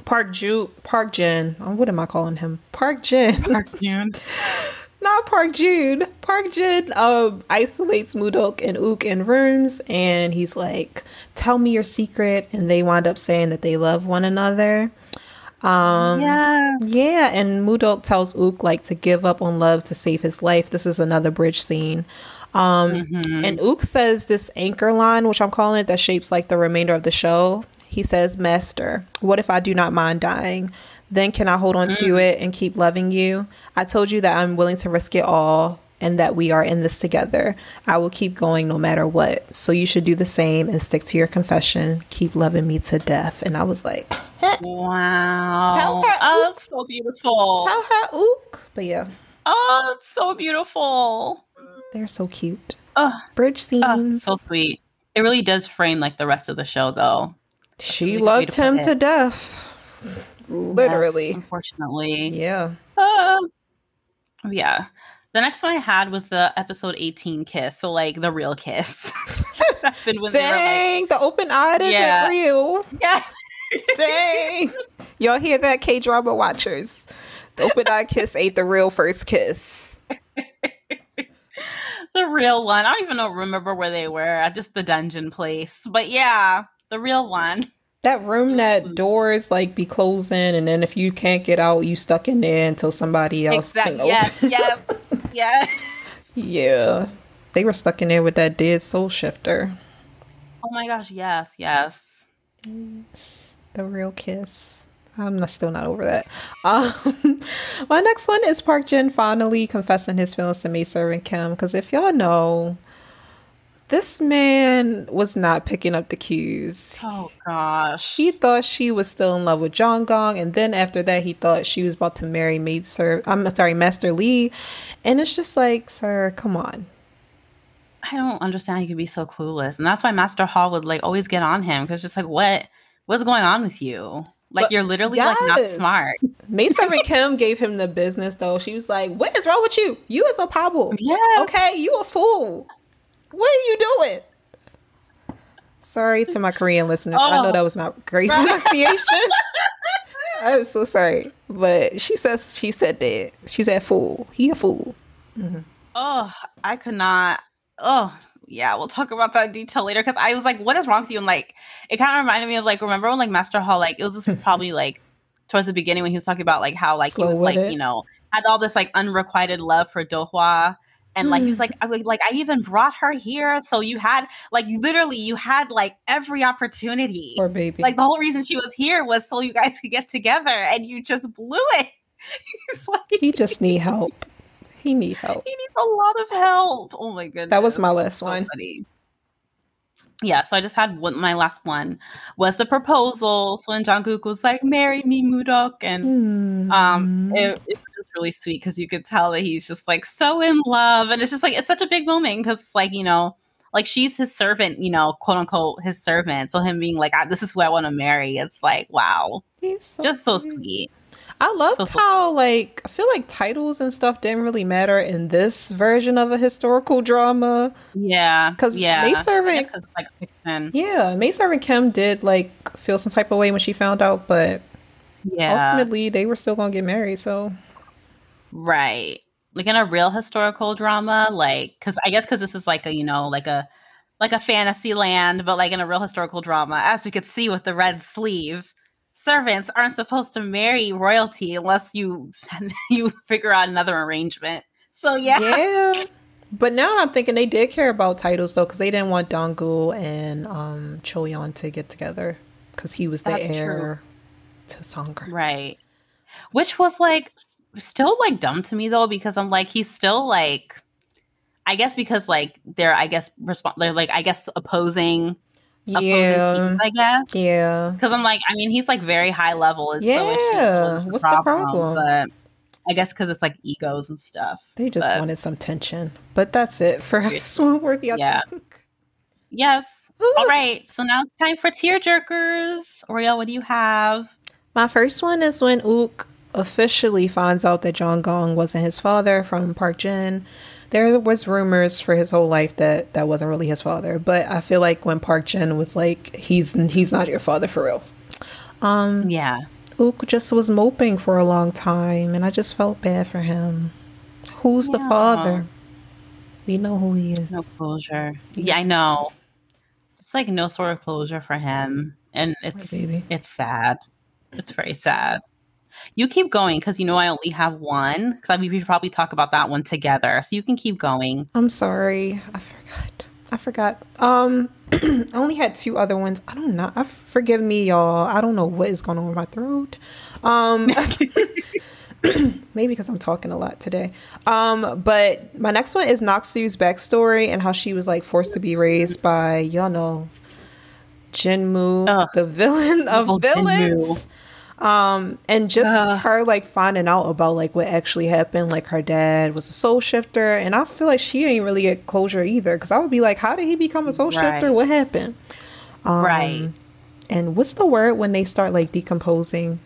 Park Ju Park Jin. Oh, what am I calling him? Park Jin. Park Jin. (laughs) Not Park Jun. Park Jin um, isolates Mudok and Ook in rooms, and he's like, "Tell me your secret," and they wind up saying that they love one another. Um, Yeah. Yeah, and Mudok tells Ook like to give up on love to save his life. This is another bridge scene. Um, Mhm. and Ook says this anchor line, which I'm calling it, that shapes like the remainder of the show. He says, Master, what if I do not mind dying? Then can I hold on to it and keep loving you? I told you that I'm willing to risk it all and that we are in this together. I will keep going no matter what. So you should do the same and stick to your confession. Keep loving me to death. And I was like, Wow. Tell her- Oh, that's so beautiful. tell her Ook. But yeah, Oh, that's so beautiful. they're so cute. Oh, Bridge scenes. so sweet. It really does frame like the rest of the show, though. she really loved to him it. to death. Literally. Yes, unfortunately. Yeah. Um, yeah. The next one I had was the episode 18 kiss. So, like, the real kiss. (laughs) that been when they were like, Dang, the open eye isn't Yeah. real. yeah. Dang. Y'all hear that, K drama watchers? The open eye kiss ain't the real first kiss. (laughs) the real one. I don't even know remember where they were at just the dungeon place. But yeah, the real one. That room that doors like be closing, and then if you can't get out, you stuck in there until somebody else can Exactly. open. Yes, yes, (laughs) yes. Yeah. They were stuck in there with that dead soul shifter. Oh my gosh, yes, yes. The real kiss. I'm not, still not over that. (laughs) Um, my next one is Park Jin finally confessing his feelings to Maid Servant Kim. Because if y'all know, this man was not picking up the cues. Oh gosh. He thought she was still in love with Jang Kang, and then after that, he thought she was about to marry Maid Serv. I'm sorry, Master Lee, and it's just like, sir, come on. I don't understand how you could be so clueless. And that's why Master Hall would like always get on him because just like what what's going on with you? Like But- you're literally like not smart. (laughs) Maid Servant Kim gave him the business though. She was like, "What is wrong with you? You is a pabble. Yeah. Okay, you a fool. What are you doing?" Sorry to my Korean listeners. I know Oh. that was not great Right. (laughs) pronunciation. (laughs) I'm so sorry, but she says she said that. She said fool. He a fool. Oh, I could not. Oh, yeah, we'll talk about that detail later because I was like, what is wrong with you? And like, it kind of reminded me of like, remember when like Master Hall, like, it was just (laughs) probably like towards the beginning when he was talking about like how like Slow he was like, it. you know, had all this like unrequited love for Dohwa. And like he was like, I would- like I even brought her here, so you had like literally you had like every opportunity. Poor baby. Like the whole reason she was here was so you guys could get together, and you just blew it. (laughs) He's like, he just need help. He need (laughs) help. he needs a lot of help. Oh my goodness. That was my last So one. funny. Yeah, so I just had one. My last one was the proposal. So when Jang Uk was like, "Marry me, Mudok," and um, it, it was just really sweet because you could tell that he's just like so in love, and it's just like it's such a big moment because it's like you know, like she's his servant, you know, quote unquote his servant. So him being like, "Ah, "This is who I want to marry," it's like wow, He's so just so cute. sweet. I loved so, so, how like I feel like titles and stuff didn't really matter in this version of a historical drama. Yeah, because yeah, maidservant, like fiction. Yeah, maidservant Kim did like feel some type of way when she found out, but yeah, ultimately they were still gonna get married. So, right, like in a real historical drama, like because I guess because this is like a you know like a like a fantasy land, but like in a real historical drama, as we could see with the red sleeve servants aren't supposed to marry royalty unless you (laughs) you figure out another arrangement. So yeah. Yeah. (laughs) But now I'm thinking they did care about titles though, because they didn't want Dongul and um Choyeon to get together because he was the That's heir true. to Sangre. Right. Which was like still like dumb to me though, because I'm like he's still like I guess because like they're I guess respond they're like I guess opposing yeah. Teams, I guess. Yeah. Because I'm like, I mean, he's like very high level. Yeah. So the What's problem, the problem? But I guess because it's like egos and stuff. They just but, wanted some tension. But that's it for Swoonworthy. Yeah. (laughs) Yes. All right. So now it's time for tear jerkers. Oriel, what do you have? My first one is when Ook officially finds out that Jang Kang wasn't his father from Park Jin there was rumors for his whole life that that wasn't really his father, but I feel like when Park Jin was like, "He's he's not your father for real." Um, yeah. Ook just was moping for a long time, and I just felt bad for him. Who's yeah. the father? We know who he is. No closure. Yeah, I know. It's like no sort of closure for him, and it's it's sad. It's very sad. You keep going because you know I only have one. Because we should probably talk about that one together. So you can keep going. I'm sorry, I forgot. I forgot. Um, (clears throat) I only had two other ones. I don't know. I forgive me, y'all. I don't know what is going on with my throat. Um. (laughs) (clears throat) maybe because I'm talking a lot today. Um, but my next one is Naksu's backstory and how she was like forced to be raised by y'all know Jinmu, Ugh. the villain of villains. Jinmu. Um, and just uh, her like finding out about like what actually happened, like her dad was a soul shifter, and I feel like she ain't really get closure either. Because I would be like, how did he become a soul right. shifter? What happened? Um, right. And what's the word when they start like decomposing?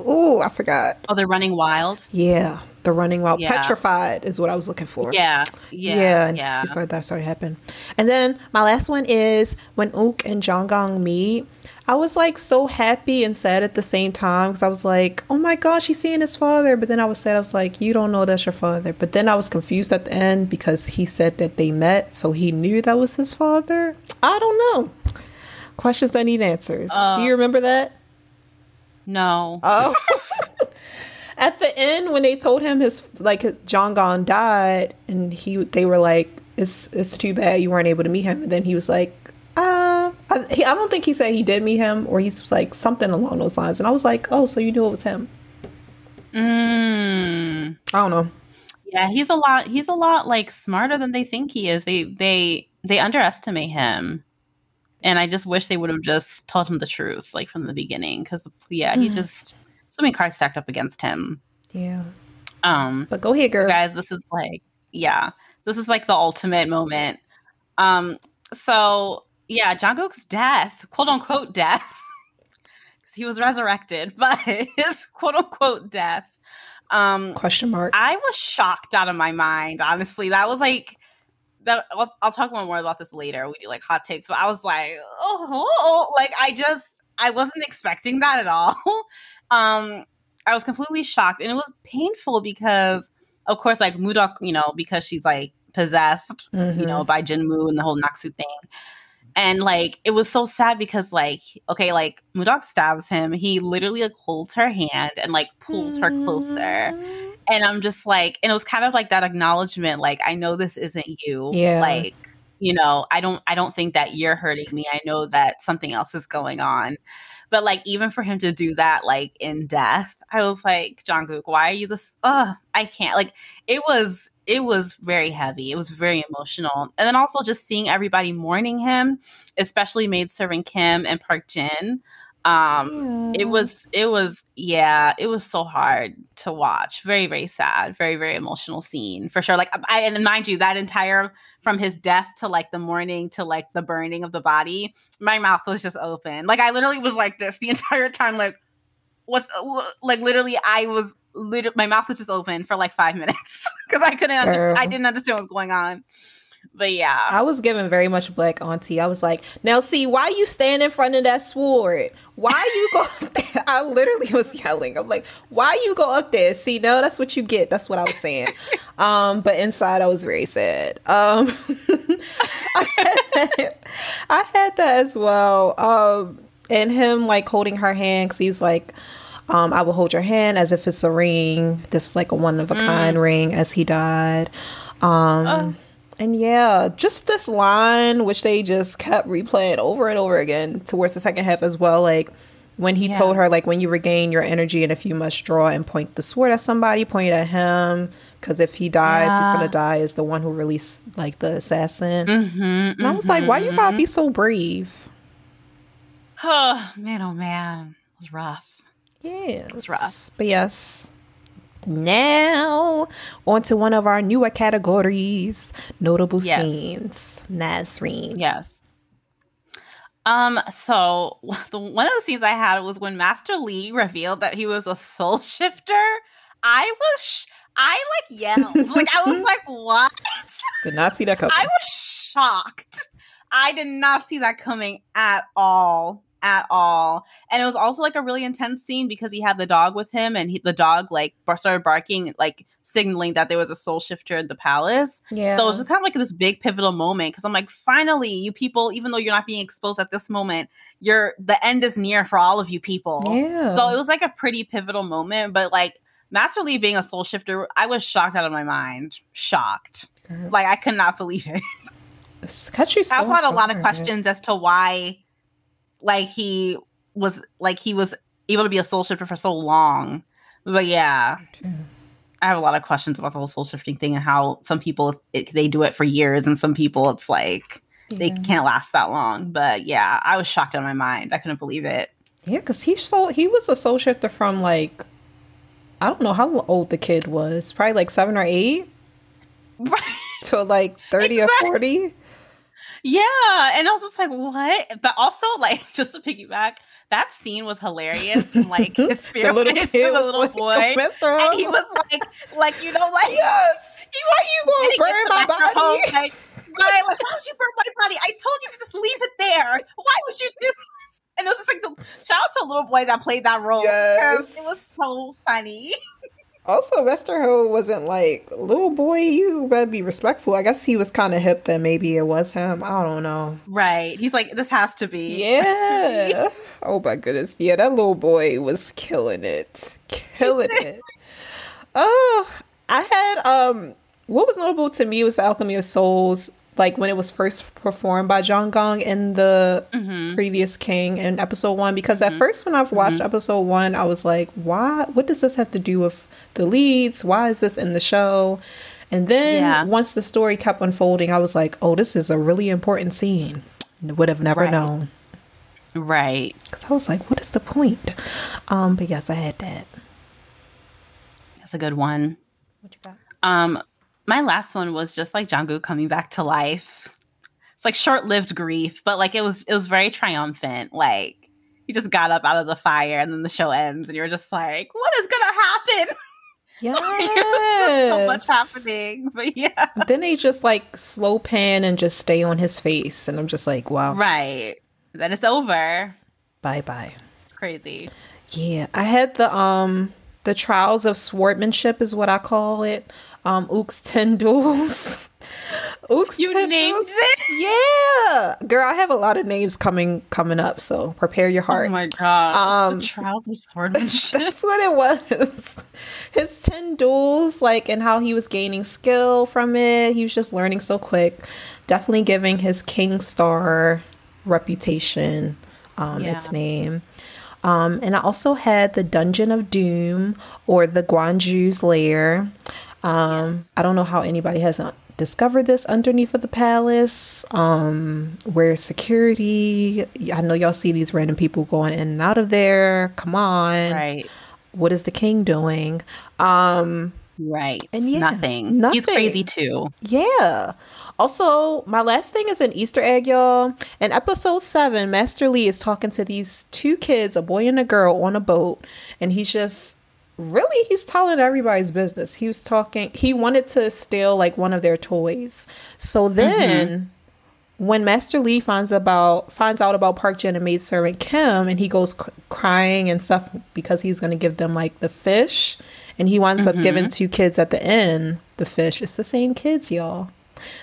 Oh, I forgot. Oh, they're running wild. Yeah, the running wild. Yeah. Petrified is what I was looking for. Yeah, yeah, yeah. yeah. Started, that started happening. And then my last one is when Ook and Jang Kang meet I was like so happy and sad at the same time because I was like, oh my gosh, he's seeing his father. But then I was sad, I was like, you don't know that's your father. But then I was confused at the end because he said that they met, so he knew that was his father. I don't know. Questions that need answers. Uh, Do you remember that? No. Oh. (laughs) at the end, when they told him his like John Gon died, and he they were like, it's it's too bad you weren't able to meet him. And then he was like, uh, I, he, I don't think he said he did meet him, or he's like something along those lines. And I was like, oh, so you knew it was him? Mm. I don't know. Yeah, he's a lot. He's a lot like smarter than they think he is. They they they underestimate him, and I just wish they would have just told him the truth, like from the beginning. Because yeah, he mm. just so many cards stacked up against him. Yeah. Um. But go ahead, girl. Guys, this is like yeah, this is like the ultimate moment. Um. So yeah, Jang Uk's death, quote unquote death, (laughs) because he was resurrected, (laughs) but his quote unquote death. Um, Question mark. I was shocked out of my mind. Honestly, that was like that. I'll, I'll talk more about this later. We do like hot takes, but I was like, oh, like I just I wasn't expecting that at all. (laughs) um, I was completely shocked, and it was painful because, of course, like Mudok, you know, because she's like possessed, mm-hmm. you know, mm-hmm. by Jinmu and the whole Naksu thing and like it was so sad because like okay like Mudok stabs him he literally like holds her hand and like pulls her closer and i'm just like and it was kind of like that acknowledgement like i know this isn't you yeah like you know i don't i don't think that you're hurting me i know that something else is going on but like even for him to do that like in death, I was like, Jang Uk, why are you this? Oh, I can't. Like it was it was very heavy. It was very emotional. And then also just seeing everybody mourning him, especially maidservant Kim and Park Jin um it was it was yeah it was so hard to watch. Very very sad very very emotional scene for sure. Like i and mind you that entire from his death to like the morning to like the burning of the body my mouth was just open. Like i literally was like this the (laughs) entire time like what, what like literally I was literally my mouth was just open for like five minutes (laughs) because I couldn't understand, I didn't understand what was going on. But yeah. I was given very much black auntie. I was like, now see, why you stand in front of that sword? Why you go up (laughs) there? I literally was yelling. I'm like, why you go up there? See, no, that's what you get. That's what I was saying. (laughs) um, but inside I was very sad. Um (laughs) I, had, I had that as well. Um and him like holding her hand because he was like um, I will hold your hand as if it's a ring. This is like a one of a kind mm. ring as he died. Um, oh. And yeah, just this line, which they just kept replaying over and over again towards the second half as well. Like when he yeah. told her, like, when you regain your energy and if you must draw and point the sword at somebody, point it at him. Because if he dies, yeah. he's going to die as the one who released, like, the assassin. Mm-hmm, and I was mm-hmm, like, why you gotta be mm-hmm. so brave? Oh, man, oh, man. It was rough. Yeah. It was rough. But yes, now, on to one of our newer categories notable yes. scenes. Nasreen. Yes. Um, so (laughs) the, one of the scenes I had was when Master Lee revealed that he was a soul (laughs) shifter. I was, sh- I like yelled. like, I was (laughs) like, what? Did not see that coming. I was shocked. I did not see that coming at all at all. And it was also like a really intense scene because he had the dog with him and he, the dog like started barking, like signaling that there was a soul shifter in the palace. Yeah. So it was just kind of like this big pivotal moment because I'm like, finally, you people, even though you're not being exposed at this moment, you're the end is near for all of you people. Yeah. So it was like a pretty pivotal moment, but like Master Lee being a soul shifter, I was shocked out of my mind. Shocked. Like I could not believe it. I also had a lot of questions as to why like he was like he was able to be a soul shifter for so long. But yeah. I have a lot of questions about the whole soul shifting thing and how some people it, they do it for years and some people it's like yeah. they can't last that long. But yeah, I was shocked out of my mind. I couldn't believe it. Yeah, because he soul he was a soul shifter from like I don't know how old the kid was, probably like seven or eight, right? (laughs) To like thirty exactly. or forty. Yeah, and I was just like, what? But also, like, (laughs) just to piggyback, that scene was hilarious. (laughs) And, like his spirit the little, kid the little like, boy, and he was like, like you know, like yes, (laughs) he, why you going to burn my body? Home, like, right, like why would you burn my body? I told you to just leave it there. Why would you do this? And it was just like the shout out to the little boy that played that role. Yes. It was so funny. Also, Westerho wasn't like, little boy, you better be respectful. I guess he was kind of hip that maybe it was him. I don't know. Right. He's like, this has to be. Yeah. oh my goodness. Yeah, that little boy was killing it. Killing (laughs) it. Oh, I had, um, what was notable to me was the Alchemy of Souls like when it was first performed by Jang Kang in the mm-hmm. previous King in episode one. Because mm-hmm. at first, when I've watched mm-hmm. episode one, I was like, "Why? What does this have to do with the leads. Why is this in the show? And then yeah. once the story kept unfolding, I was like, oh, this is a really important scene. Would have never right. known. Right. Because I was like, what is the point? Um, but yes, I had that. That's a good one. What you got? Um, my last one was just like Jang Uk coming back to life. It's like short-lived grief, but like it was it was very triumphant. Like he just got up out of the fire and then the show ends and you're just like, what is gonna happen? (laughs) Yeah, so much happening. But yeah, then they just like slow pan and just stay on his face, and I'm just like, wow. Right. Then it's over. Bye bye. It's crazy. Yeah, I had the um the trials of swordmanship is what I call it. Um, Ooks ten duels. (laughs) Ooks you named it? Yeah. Girl, I have a lot of names coming coming up, so prepare your heart. Oh my god. Um the trials of (laughs) swordmanship. That's what it was. His 10 duels, like and how he was gaining skill from it. He was just learning so quick. Definitely giving his King Star reputation um yeah. its name. Um, and I also had the Dungeon of Doom or the Guanju's Lair. Um, yes. I don't know how anybody has discovered this underneath of the palace um where security i know y'all see these random people going in and out of there come on right what is the king doing um Right. And yeah, nothing. He's crazy too. Yeah. Also, my last thing is an Easter egg, y'all. In episode seven, Master Lee is talking to these two kids, a boy and a girl, on a boat, and he's just really he's telling everybody's business. He was talking. He wanted to steal like one of their toys. So then. When Master Lee finds about finds out about Park Jin and maid servant Kim, and he goes c- crying and stuff because he's going to give them like the fish, and he winds up giving two kids at the end the fish. It's the same kids, y'all.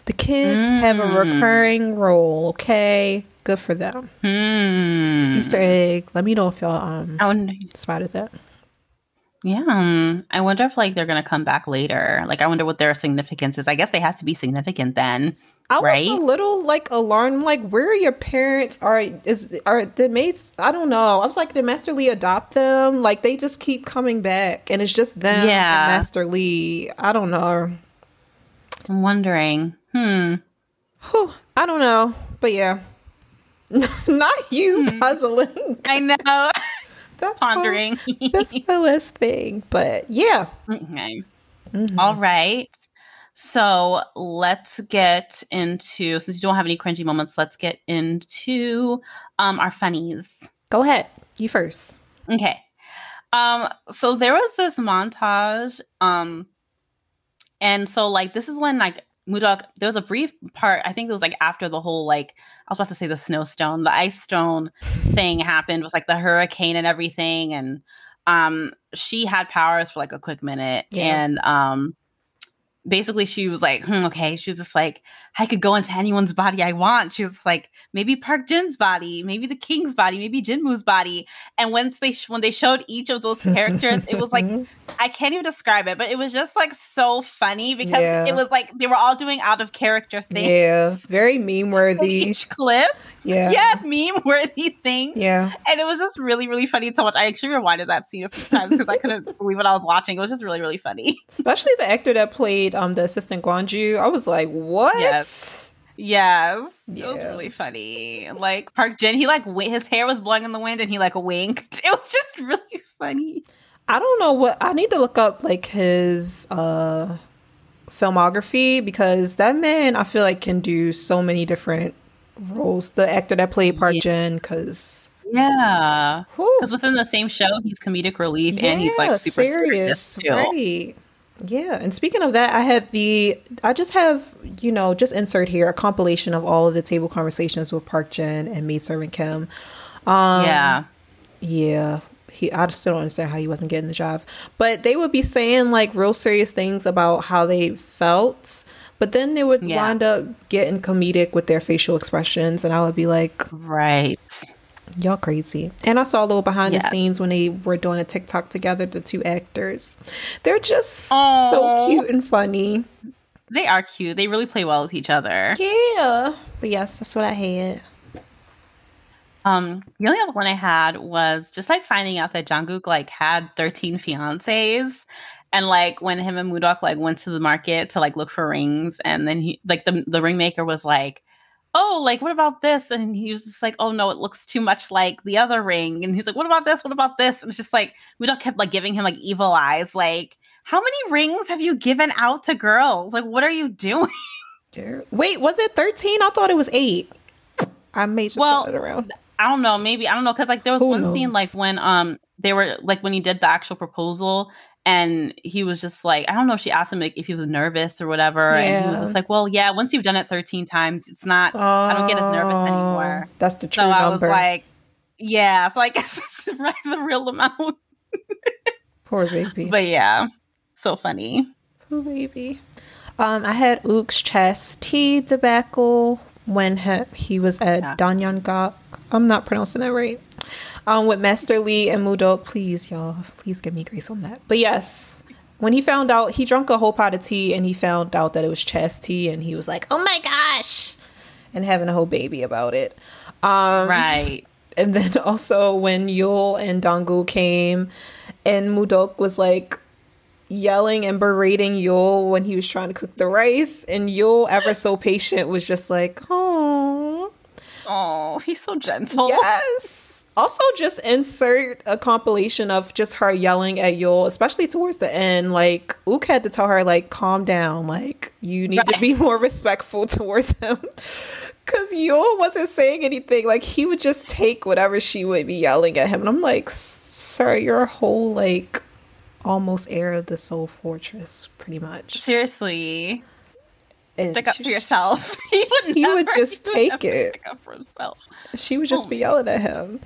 The kids have a recurring role. Okay, good for them. Hmm. Easter egg. Let me know if y'all um wonder, spotted that. Yeah. um, I wonder if like they're gonna come back later. Like I wonder what their significance is. I guess they have to be significant then. I was Right? a little like alarmed. Like, where are your parents? Are is are the mates? I don't know. I was like, did Master Lee adopt them? Like, they just keep coming back, and it's just them. Yeah. Master Lee. I don't know. I'm wondering. Hmm. Whew, I don't know. But yeah, (laughs) not you puzzling. I know. That's Pondering. My, that's the last thing. But yeah, okay. Mhm. All right. So let's get into since you don't have any cringy moments, let's get into um our funnies. go ahead. You first. Okay. Um, so there was this montage, um, and so like this is when like Mudok, there was a brief part, I think it was like after the whole like I was about to say the snowstone, the ice stone (laughs) thing happened with like the hurricane and everything, and um she had powers for like a quick minute Yeah. and um basically she was like hmm, okay she was just like i could go into anyone's body i want she was like maybe park jin's body maybe the king's body maybe jinmu's body and once they sh- when they showed each of those characters it was like (laughs) i can't even describe it but it was just like so funny because Yeah. it was like they were all doing out of character things yeah, very meme worthy. (laughs) each clip Yeah. yes meme worthy thing. Yeah. and it was just really really funny to watch i actually rewinded that scene a few times because i couldn't (laughs) believe what i was watching it was just really really funny Especially the actor that played um the assistant Guanju. I was like, what? Yes. Yes, it was really funny. Like Park Jin, he like wi- his hair was blowing in the wind, and he like winked. (laughs) It was just really funny. I don't know what I need to look up like his uh filmography because that man I feel like can do so many different roles. The actor that played Park Yeah. Jin because Yeah, because within the same show, he's comedic relief and he's like super serious, too. right? Yeah, and speaking of that, I had the I just have you know just insert here a compilation of all of the table conversations with Park Jin and Maid Servant Kim. Um, yeah, yeah, he. I still don't understand how he wasn't getting the job, but they would be saying like real serious things about how they felt, but then they would Yeah. wind up getting comedic with their facial expressions, and I would be like, right. Y'all crazy. And I saw a little behind the scenes when they were doing a TikTok together, the two actors. They're just Aw. so cute and funny. They are cute. They really play well with each other. Yeah. But yes, that's what I had. Um, the only other one I had was just like finding out that Jang Uk like had 13 fiancés. And like when him and Mudok like went to the market to like look for rings, and then he like the the ring maker was like, Oh, like what about this? And he was just like, Oh no, it looks too much like the other ring. And he's like, What about this? What about this? And it's just like Mudok kept like giving him like evil eyes, like, How many rings have you given out to girls? Like, what are you doing? (laughs) Wait, was it 13? I thought it was 8. I made just Well, it around. I don't know. Maybe I don't know because like there was Who one scene like when um they were like when he did the actual proposal and he was just like I don't know if she asked him like if he was nervous or whatever and he was just like well yeah once you've done it 13 times it's not I don't get as nervous anymore. Oh, That's the true so I was like yeah so I guess (laughs) it's right the real amount (laughs) Poor baby. but yeah so funny Poor baby. Um, I had Ook's chest tea debacle when he, he was at Yeah. Danyangak. I'm not pronouncing that right. Um, with Master Lee and Mudok. Please, y'all, please give me grace on that. But yes, when he found out, he drank a whole pot of tea and he found out that it was chest tea, and he was like, "Oh my gosh!" and having a whole baby about it. Um, right and then (laughs) also when Yul and Dongu came, and Mudok was like yelling and berating Yul when he was trying to cook the rice, and Yul, ever so patient, was just like, "Oh, oh he's so gentle yes." Also, just insert a compilation of just her yelling at Yul, especially towards the end. Like, Ook had to tell her, like, calm down. Like, you need right. to be more respectful (laughs) towards him. Because Yul wasn't saying anything. Like, he would just take whatever she would be yelling at him. And I'm like, sir, you're a whole, like, almost heir of the Soul Fortress, pretty much. Seriously. Stick up for yourself. (laughs) he would, (laughs) he would just he would take it. Stick up for himself. She would just oh, be yelling at him.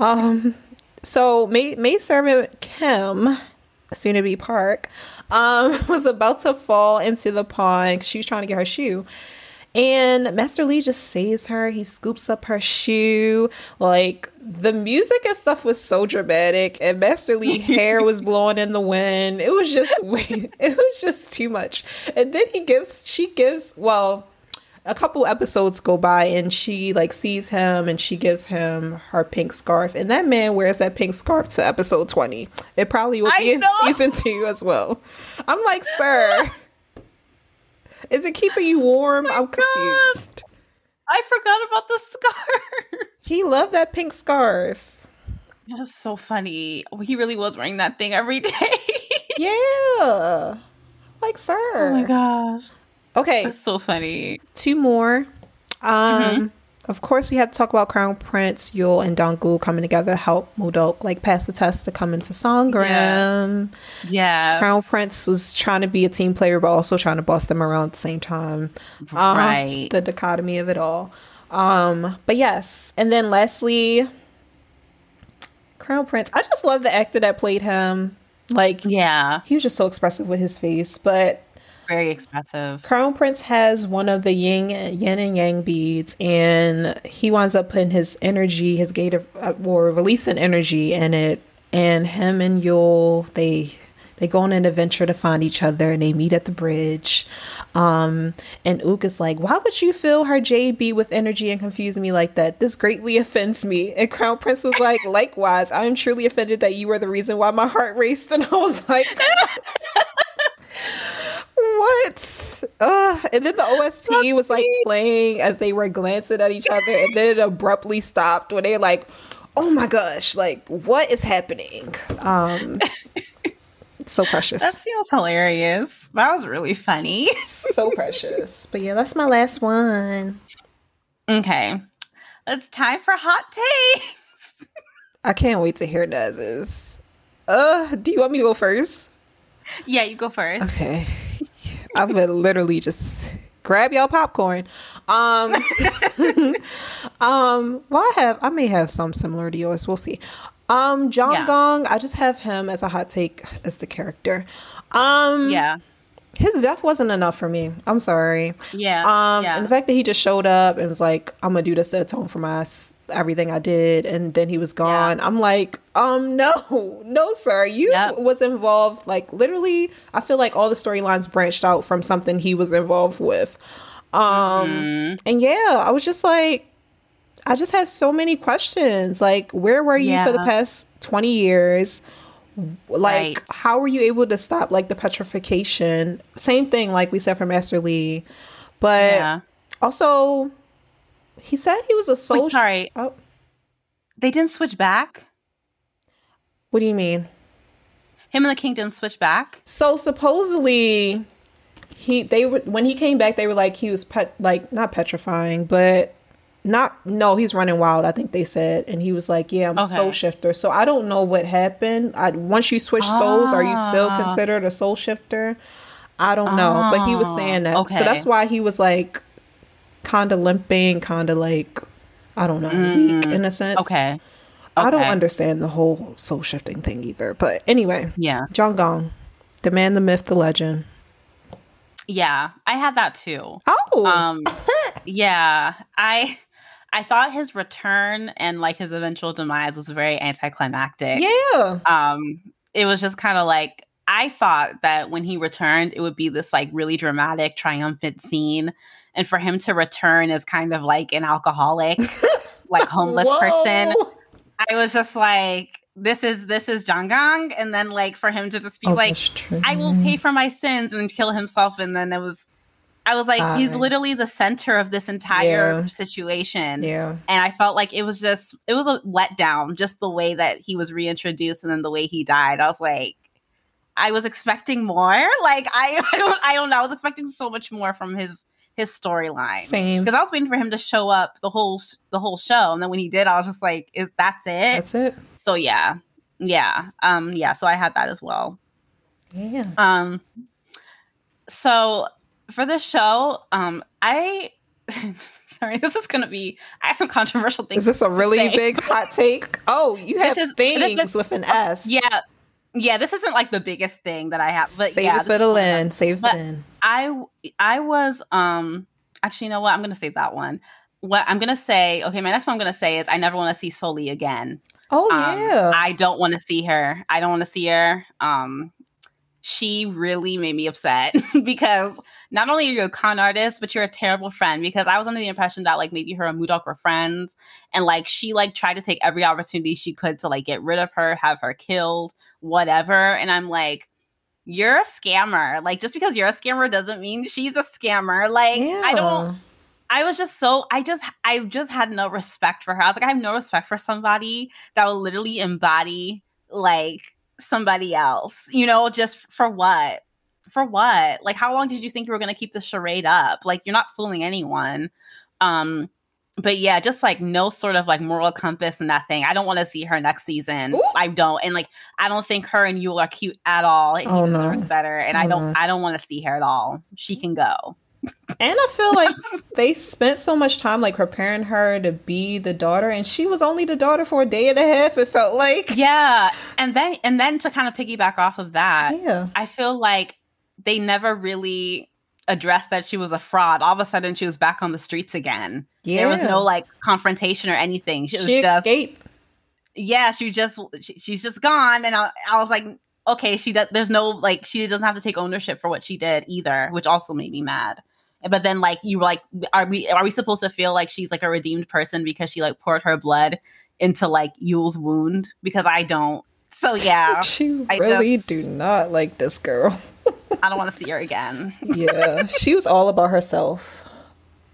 um, so maid, maid servant Kim, soon to be Park, um, (laughs) was about to fall into the pond. She was trying to get her shoe. And Master Lee just saves her. He scoops up her shoe. Like the music and stuff was so dramatic, and Master Lee (laughs) hair was blowing in the wind. It was just (laughs) it was just too much. And then he gives she gives well a couple episodes go by and she like sees him and she gives him her pink scarf and that man wears that pink scarf to episode 20 it probably will be in season 2 as well i'm like sir (laughs) is it keeping you warm (laughs) oh i'm confused God. i forgot about the scarf he loved that pink scarf that is so funny he really was wearing that thing every (laughs) day yeah like sir oh my gosh Okay. That's so funny. Two more. Um mm-hmm. Of course, we have to talk about Crown Prince, Yul, and Dongul coming together to help Mudok like pass the test to come into Songrim. Yeah. Crown Prince was trying to be a team player, but also trying to boss them around at the same time. Um, right. The dichotomy of it all. Um, but yes. And then lastly, Crown Prince. I just love the actor that played him. Like, yeah, he was just so expressive with his face. But very expressive. Crown Prince has one of the yin, yin and yang beads, and he winds up putting his energy, his gate of, uh, or releasing energy in it. And him and Yul, they they go on an adventure to find each other, and they meet at the bridge. Um, and Uk is like, "Why would you fill her JB with energy and confuse me like that? This greatly offends me." And Crown Prince was like, "Likewise, I am truly offended that you were the reason why my heart raced." (laughs) And I was like. (laughs) what? Uh, and then the OST was like playing as they were glancing at each other, and then it abruptly stopped when they're like, "Oh my gosh! Like, what is happening?" Um, so precious. That seems hilarious. That was really funny. (laughs) so precious. But yeah, that's my last one. Okay, it's time for hot takes. I can't wait to hear Nas's. Uh, do you want me to go first? Yeah, you go first. Okay. I would literally just grab y'all popcorn. Um, (laughs) um, well, I have, I may have some similar to yours. We'll see. Um, John yeah. Gong, I just have him as a hot take as the character. Um, yeah. His death wasn't enough for me. I'm sorry. Yeah. Um, yeah. and the fact that he just showed up and was like, "I'm gonna do this to atone for my everything I did and then he was gone. Yeah. I'm like, um, (laughs) no, no, sir. You yep. was involved like literally I feel like all the storylines branched out from something he was involved with. Um mm-hmm. and yeah, I was just like I just had so many questions. Like, where were you yeah. for the past 20 years? Like, right. how were you able to stop like the petrification? Same thing, like we said for Master Lee. But yeah. also he said he was a soul. Wait, sorry. Oh. They didn't switch back. What do you mean? Him and the king didn't switch back. So supposedly, he they were when he came back. They were like he was pet like not petrifying, but not no he's running wild i think they said and he was like yeah i'm okay. a soul shifter so i don't know what happened I, once you switch souls are you still ah. considered a soul shifter i don't know but he was saying that okay. so that's why he was like kind of limping, kind of like I don't know, mm, weak in a sense. Okay. okay. I don't understand the whole soul shifting thing either. But anyway, yeah. Jang Kang, the man, the myth, the legend. Yeah, I had that too. Oh. Um (laughs) yeah, I I thought his return and like his eventual demise was very anticlimactic. Yeah. Um it was just kind of like I thought that when he returned it would be this like really dramatic triumphant scene and for him to return as kind of like an alcoholic, (laughs) like homeless person, I was just like, this is this is Jang Kang, and then like for him to just be oh, like, I will pay for my sins and kill himself, and then it was. I was like, he's literally the center of this entire yeah. situation. Yeah. And I felt like it was just, it was a letdown, just the way that he was reintroduced and then the way he died. I was like, I was expecting more. (laughs) Like I, (laughs) I don't, I don't know. I was expecting so much more from his his storyline. Same. Because I was waiting for him to show up the whole the whole show, and then when he did, I was just like, "Is that's it? That's it." So yeah, yeah, um, yeah. So I had that as well. Yeah. Um. So for the show, um, I. (laughs) sorry, this is gonna be. I have some controversial things. Is this a really say. big hot take? Oh, you have is, things is, with an S. Yeah, yeah. This isn't like the biggest thing that I have, but save yeah, it for the land. Save it in. I I was um actually you know what I'm gonna say that one. What I'm gonna say, okay, my next one I'm gonna say is I never want to see Sully again. Oh um, yeah. I don't want to see her. I don't want to see her. Um she really made me upset (laughs) because not only are you a con artist, but you're a terrible friend. Because I was under the impression that like maybe her and Mudok were friends, and like she like tried to take every opportunity she could to like get rid of her, have her killed, whatever. And I'm like, you're a scammer. Like just because you're a scammer doesn't mean she's a scammer. Like yeah. I don't I was just so I just I just had no respect for her. I was like, I have no respect for somebody that will literally embody like somebody else, you know, just for what? For what? Like how long did you think you were gonna keep the charade up? Like you're not fooling anyone. Um but yeah, just like no sort of like moral compass, nothing. I don't want to see her next season. Ooh. I don't, and like I don't think her and Yul are cute at all. And oh no, better, and oh, I don't. No. I don't want to see her at all. She can go. And I feel like they spent so much time like preparing her to be the daughter, and she was only the daughter for a day and a half. It felt like, yeah. And then, and then to kind of piggyback off of that, yeah, I feel like they never really addressed that she was a fraud. All of a sudden, she was back on the streets again. Yeah. There was no like confrontation or anything. She, she was just escaped. Yeah, she just she, she's just gone, and I, I was like, okay, she does. There's no like she doesn't have to take ownership for what she did either, which also made me mad. But then like you were like, are we are we supposed to feel like she's like a redeemed person because she like poured her blood into like Yul's wound? Because I don't. So yeah, (laughs) she really just, do not like this girl. (laughs) I don't want to see her again. (laughs) yeah, she was all about herself.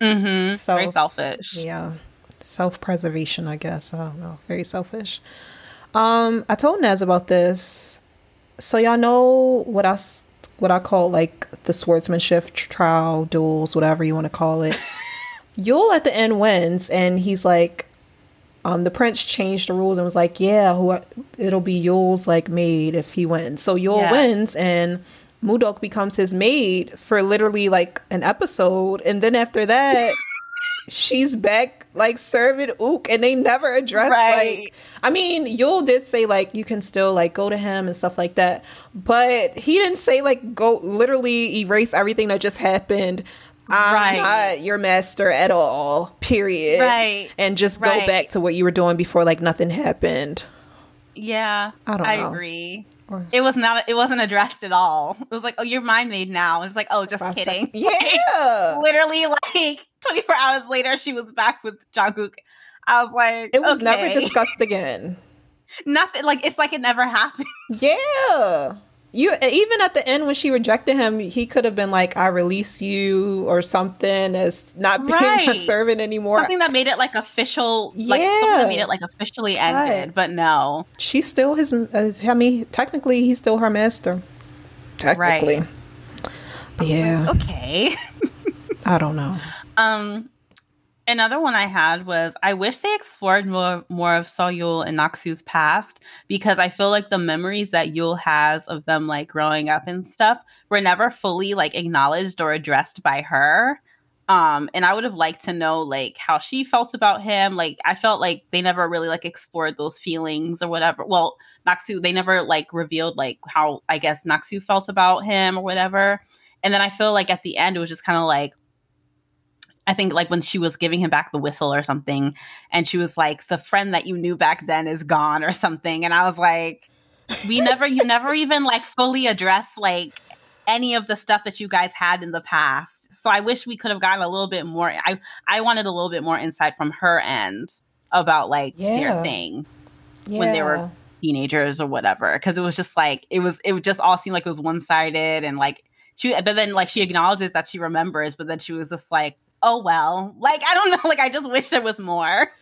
Mm-hmm. So, Very selfish. Yeah, self preservation. I guess I don't know. Very selfish. Um, I told Nas about this. So y'all know what I what I call like the swordsmanship trial duels, whatever you want to call it. (laughs) Yul at the end wins, and he's like, um, the prince changed the rules and was like, yeah, who it'll be Yul's like maid if he wins. So Yul yeah. wins, and Mudok becomes his maid for literally like an episode, and then after that, she's back like serving Uk, and they never address right. like. I mean, Yul did say like you can still like go to him and stuff like that, but he didn't say like go literally erase everything that just happened. I'm right. not your master at all. Period. Right. And just go right. back to what you were doing before like nothing happened. Yeah, I don't. I know. agree. Or, it was not. It wasn't addressed at all. It was like, oh, you're my maid now. It's like, oh, just kidding. (laughs) Yeah. Like, literally, like (laughs) 24 hours later, she was back with Jang Uk. I was like, it was okay. never discussed again. (laughs) Nothing. Like it's like it never happened. Yeah you even at the end when she rejected him, he could have been like, "I release you" or something as not being right. a servant anymore. Something that made it like official. Yeah, like, something that made it like officially ended. Right. But no, she's still his. Uh, I mean, technically, he's still her master. Technically, right. yeah. okay. (laughs) I don't know. Um, Another one I had was I wish they explored more more of Soyul and Naksu's past because I feel like the memories that Yul has of them like growing up and stuff were never fully like acknowledged or addressed by her. Um, and I would have liked to know like how she felt about him. Like I felt like they never really like explored those feelings or whatever. Well, Naksu they never like revealed like how I guess Naksu felt about him or whatever. And then I feel like at the end it was just kind of like I think like when she was giving him back the whistle or something, and she was like, "The friend that you knew back then is gone" or something, and I was like, "We never, you never even like fully address like any of the stuff that you guys had in the past." So I wish we could have gotten a little bit more. I I wanted a little bit more insight from her end about like yeah. their thing yeah. when they were teenagers or whatever, because it was just like it was it would just all seem like it was one sided and like she but then like she acknowledges that she remembers, but then she was just like, oh well. Like I don't (laughs) know, like I just wish there was more.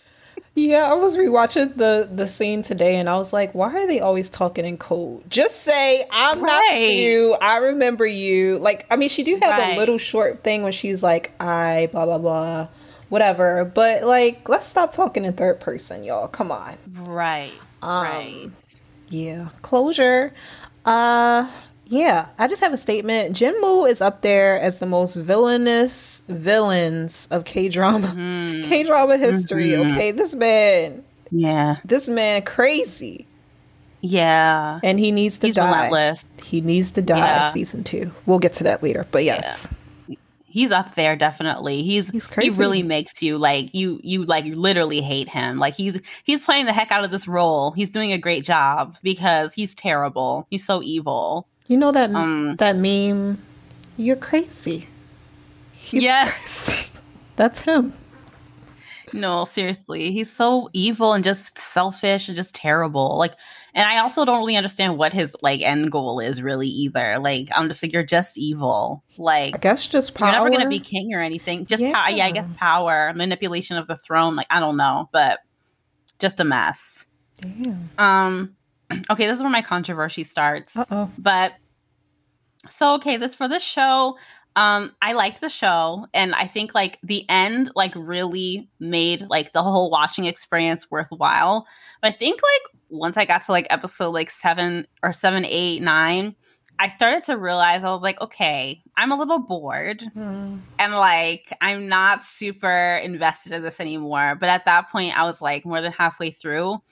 Yeah, I was rewatching the the scene today, and I was like, "Why are they always talking in code? Just say I'm right. not you. I remember you." Like, I mean, she do have right. a little short thing when she's like, "I blah blah blah." Whatever, but like, let's stop talking in third person, y'all. Come on. Right. Um, right. Yeah. Closure. Uh yeah, I just have a statement. Jinmu is up there as the most villainous villains of K drama, mm-hmm. (laughs) K drama history. Mm-hmm. Okay, this man, yeah, this man crazy. Yeah, and he needs to He's die. Relentless. He needs to die yeah. in season two. We'll get to that later, but yes. Yeah he's up there definitely. He's, he's he really makes you like you you like you literally hate him. Like he's he's playing the heck out of this role. He's doing a great job because he's terrible. He's so evil. You know that um, that meme? You're crazy. yes, (laughs) That's him. No, seriously. He's so evil and just selfish and just terrible. Like and I also don't really understand what his like end goal is really either. Like I'm just like you're just evil. Like I guess just power. You're never gonna be king or anything. Just yeah. yeah, I guess power, manipulation of the throne. Like I don't know, but just a mess. Damn. Um okay, this is where my controversy starts. Uh-oh. But so okay, this for this show, um I liked the show and I think like the end like really made like the whole watching experience worthwhile. But I think like once I got to like episode like 7 or seven, eight, nine, I started to realize I was like, okay, I'm a little bored mm. and like I'm not super invested in this anymore. But at that point, I was like more than halfway through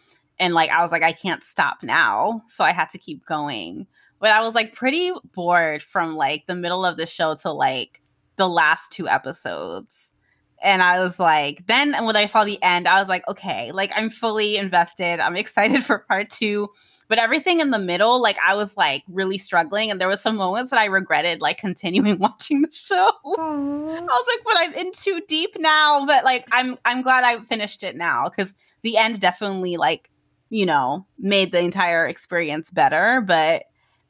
and like I was like, I can't stop now. So I had to keep going. But I was like pretty bored from like the middle of the show to like the last two episodes. And I was like, then when I saw the end, I was like, okay, like I'm fully invested. I'm excited (laughs) for part two. But everything in the middle, like I was like really struggling. And there was some moments that I regretted like continuing (laughs) watching the show. Aww. I was like, but I'm in too deep now. But like I'm I'm glad I finished it now because the end definitely like you know, made the entire experience better. But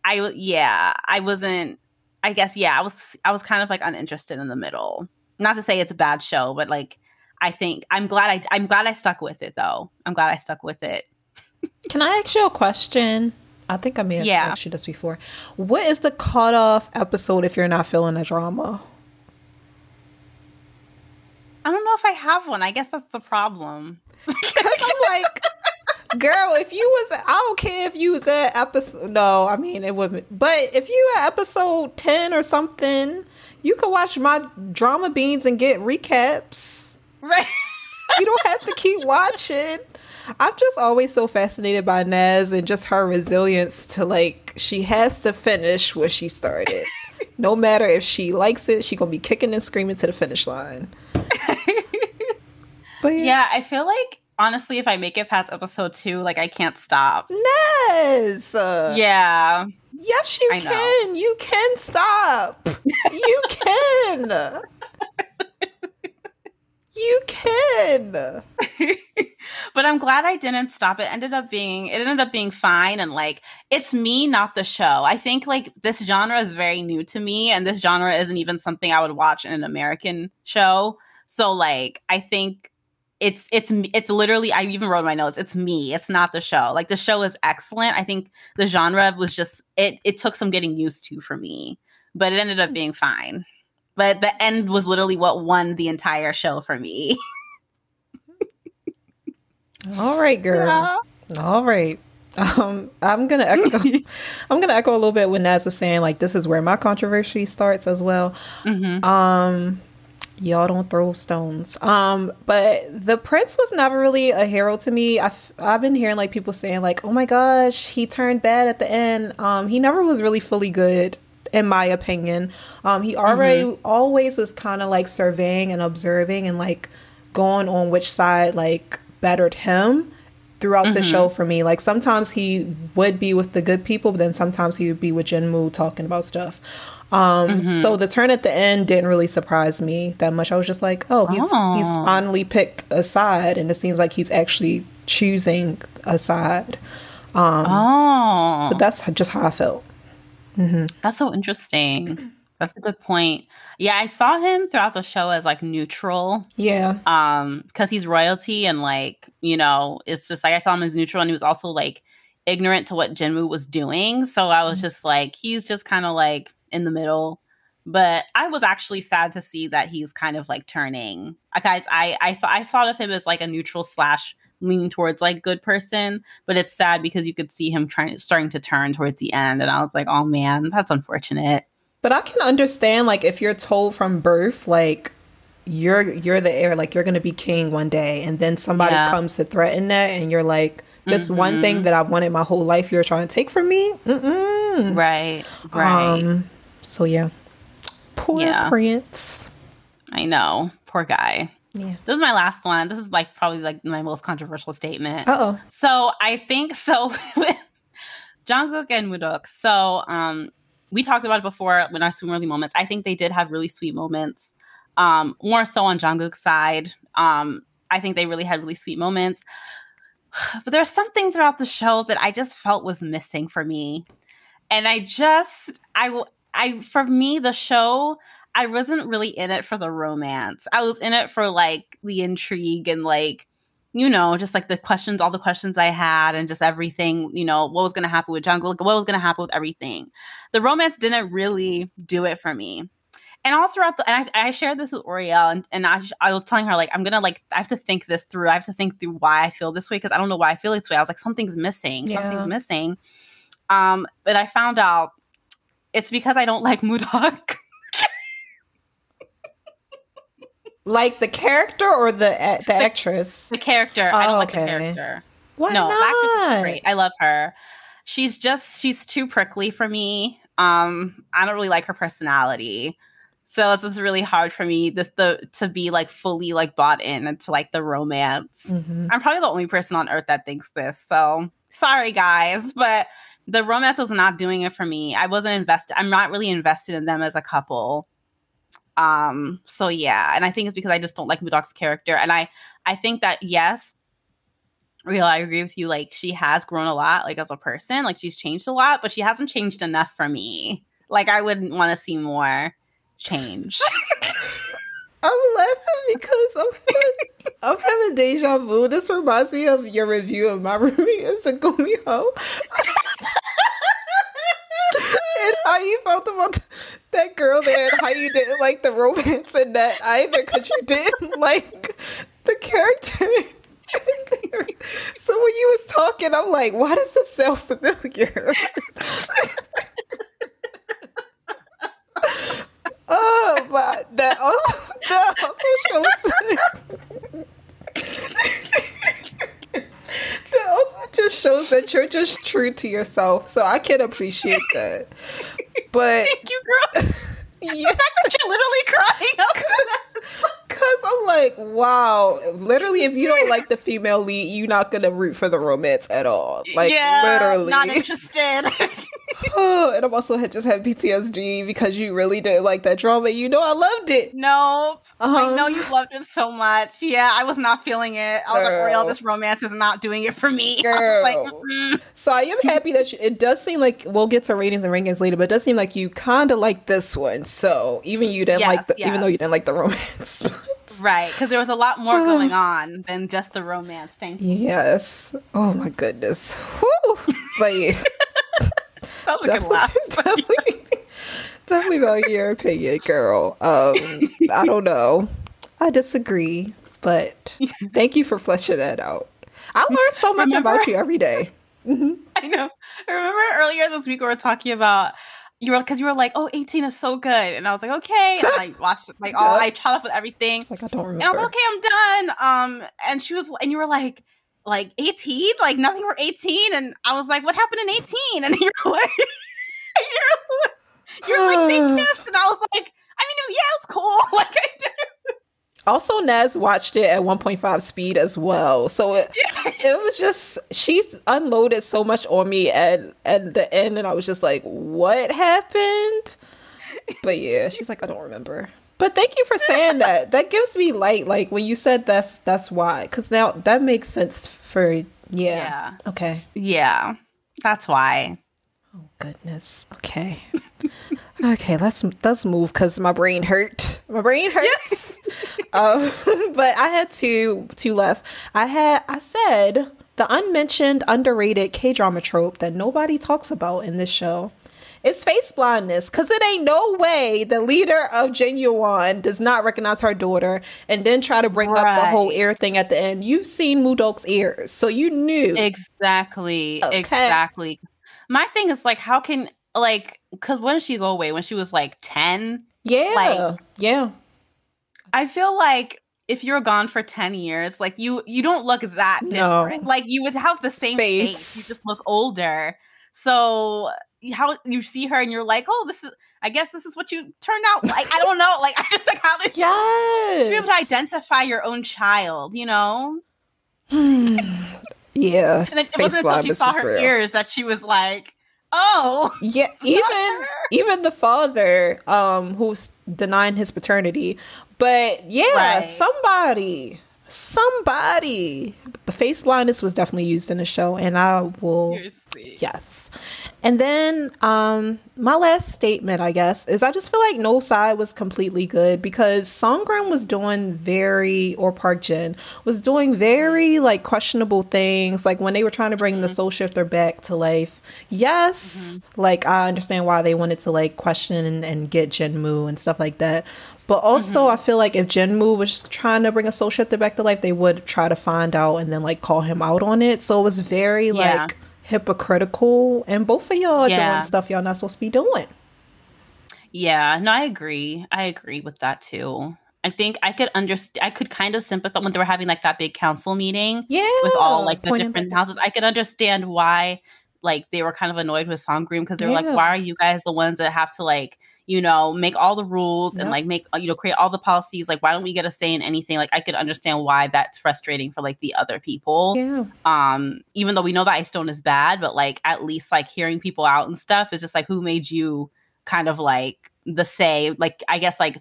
I, yeah, I wasn't, I guess, yeah, I was, I was kind of like uninterested in the middle. Not to say it's a bad show, but like, I think I'm glad I, I'm glad I stuck with it though. I'm glad I stuck with it. Can I ask you a question? I think I may have yeah. asked you this before. What is the cutoff episode if you're not feeling the drama? I don't know if I have one. I guess that's the problem. (laughs) Because I'm like, girl, if you was, I don't care if you was at episode. No, I mean it wouldn't. But if you at episode ten or something, you could watch my drama beans and get recaps. Right. you don't have to keep watching. I'm just always so fascinated by Nas and just her resilience to like she has to finish what she started. no matter if she likes it, she gonna be kicking and screaming to the finish line. (laughs) but yeah. yeah, I feel like honestly, if I make it past episode two, like I can't stop. Nez. Yeah. Yes, you I can. Know. You can stop. you (laughs) can. you can. but I'm glad I didn't stop. It ended up being it ended up being fine and like it's me, not the show. I think like this genre is very new to me and this genre isn't even something I would watch in an American show. So like I think it's it's it's literally I even wrote my notes. It's me. It's not the show. Like the show is excellent. I think the genre was just it it took some getting used to for me, but it ended up being fine. But the end was literally what won the entire show for me. (laughs) All right, girl. Yeah. All right. Um, I'm gonna echo. (laughs) I'm gonna echo a little bit what Nas was saying. Like this is where my controversy starts as well. Mm-hmm. Um, y'all don't throw stones. Um but the prince was never really a hero to me. I've, I've been hearing like people saying like oh my gosh he turned bad at the end. Um he never was really fully good in my opinion. Um he already mm-hmm. always was kind of like surveying and observing and like going on which side like bettered him throughout mm-hmm. the show for me. Like sometimes he would be with the good people but then sometimes he would be with jinmu talking about stuff um, mm-hmm. So the turn at the end didn't really surprise me that much. I was just like, oh, he's oh. he's finally picked a side, and it seems like he's actually choosing a side. Um, oh, but that's just how I felt. Mm-hmm. That's so interesting. That's a good point. Yeah, I saw him throughout the show as like neutral. Yeah. Um, because he's royalty and like, you know, it's just like I saw him as neutral and he was also like ignorant to what Jinmu was doing. So I was mm-hmm. just like, he's just kind of like in the middle. But I was actually sad to see that he's kind of like turning. Guys, I I thought I thought of him as like a neutral slash lean towards like good person, but it's sad because you could see him trying starting to turn towards the end, and I was like, oh man, that's unfortunate. But I can understand like if you're told from birth like you're you're the heir, like you're gonna be king one day, and then somebody yeah. comes to threaten that, and you're like, this mm-hmm. one thing mm-hmm. that I've wanted my whole life, you're trying to take from me. Mm-mm. Right, right. Um, so yeah, poor yeah. Prince. I know, poor guy. Yeah. This is my last one. This is like probably like my most controversial statement. oh. So I think so with (laughs) Jang Uk and Moondok. So um we talked about it before when our swim worthy moments. I think they did have really sweet moments. Um, more so on Jang Uk's side. Um, I think they really had really sweet moments. (sighs) But there's something throughout the show that I just felt was missing for me. And I just I I for me the show I wasn't really in it for the romance. I was in it for like the intrigue and like you know, just like the questions, all the questions I had, and just everything, you know, what was going to happen with Jungle, what was going to happen with everything. The romance didn't really do it for me. And all throughout the, and I, I shared this with Oriel, and, and I, I was telling her, like, I'm gonna, like, I have to think this through. I have to think through why I feel this way because I don't know why I feel this way. I was like, something's missing. Yeah. Something's missing. Um, but I found out it's because I don't like Moondok. Like the character or the the, the actress? The character. Oh, I don't like the character. Why no, not? actress is great. I love her. She's just she's too prickly for me. Um, I don't really like her personality. So this is really hard for me this the to be like fully like bought in into like the romance. Mm-hmm. I'm probably the only person on earth that thinks this. So sorry guys, but the romance was not doing it for me. I wasn't invested. I'm not really invested in them as a couple. Um, so yeah, and I think it's because I just don't like Moondok's character. And I I think that yes, real I agree with you, like she has grown a lot, like as a person, like she's changed a lot, but she hasn't changed enough for me. Like I wouldn't want to see more change. (laughs) I'm laughing because I'm having, I'm having deja vu. This reminds me of your review of my roomie as a Gumiho. and how you felt about that girl there and how you didn't like the romance in that either because you didn't (laughs) like the character. (laughs) so when you was talking, I'm like, why does this sound familiar? (laughs) oh, but that also, that also shows that also just shows that you're just true to yourself. So I can appreciate that. But thank (laughs) you, girl. (laughs) yeah. The fact that you're literally crying. (laughs) Cause I'm like, wow. Literally, if you don't like the female lead, you're not gonna root for the romance at all. Like, yeah, literally, not interested. (laughs) oh, and I'm also had just had PTSD because you really didn't like that drama. You know, I loved it. Nope. Uh-huh. I know you loved it so much. Yeah, I was not feeling it. I was Girl. like, real, this romance is not doing it for me. (laughs) Girl. I like, mm so I am happy that you, it does seem like we'll get to ratings and rankings later, but it does seem like you kind of like this one. So even you didn't yes, like, the, yes. even though you didn't like the romance. (laughs) right, because there was a lot more going on than just the romance. Thank you. Yes. Oh my goodness. Whew. But yeah (laughs) that was a good laugh. Definitely, definitely about your opinion, girl. Um, I don't know. I disagree, but thank you for fleshing that out. I learn so much remember, about you every day. Mm-hmm. (laughs) I know. I remember earlier this week we were talking about you were because you were like, "Oh, 18 is so good," and I was like, "Okay." And I (laughs) watched like all I caught up with everything. It's like I don't remember. And I was like, "Okay, I'm done." Um, and she was, and you were like, like 18 like nothing for 18 and i was like what happened in 18 and (laughs) (laughs) you're like you're, you're like they (sighs) kissed and i was like i mean it was, yeah it was cool like i did also Nez watched it at 1.5 speed as well so it, yeah. (laughs) it was just she unloaded so much on me at at the end and i was just like what happened but yeah she's like i don't remember but thank you for saying that. (laughs) That gives me light. Like when you said that's that's why. Because now that makes sense for yeah. yeah. Okay. Yeah. That's why. Oh goodness. Okay. (laughs) Okay, let's let's move because my brain hurt. My brain hurts. (laughs) um, but I had two two left. I had I said the unmentioned, underrated K drama trope that nobody talks about in this show. It's face blindness because it ain't no way the leader of Genuine does not recognize her daughter and then try to bring right. up the whole ear thing at the end. You've seen Mudok's ears, so you knew. Exactly. Okay. Exactly. My thing is like, how can, like, because when did she go away? When she was like 10? Yeah. Like, yeah. I feel like if you're gone for 10 years, like you you don't look that different. No. Like you would have the same face. face. You just look older. So how you see her and you're like, oh, this is I guess this is what you turned out like. I don't know. Like (laughs) I just like how to yes. to be able to identify your own child, you know? (sighs) yeah. And then it wasn't until she saw her real. ears that she was like, oh. Yeah (laughs) even even the father um who's denying his paternity. But yeah right. somebody somebody. The face blindness was definitely used in the show and i will yes and then um my last statement i guess is i just feel like no side was completely good because Songrim was doing very or park jin was doing very like questionable things like when they were trying to bring mm-hmm. the soul shifter back to life yes mm-hmm. like i understand why they wanted to like question and, and get jinmu and stuff like that but also, mm-hmm. I feel like if Jinmu was trying to bring a soul shifter back to life, they would try to find out and then like call him out on it. So it was very yeah. like hypocritical, and both of y'all yeah. doing stuff y'all not supposed to be doing. Yeah, no, I agree. I agree with that too. I think I could understand. I could kind of sympathize when they were having like that big council meeting. Yeah, with all like the different houses. I could understand why like they were kind of annoyed with Songrim because they were yeah. like, why are you guys the ones that have to like you know, make all the rules yep. and like make, you know, create all the policies. Like, why don't we get a say in anything? Like, I could understand why that's frustrating for like the other people. Yeah. Um, even though we know that Ice Stone is bad, but like at least like hearing people out and stuff is just like, who made you kind of like the say? Like, I guess like,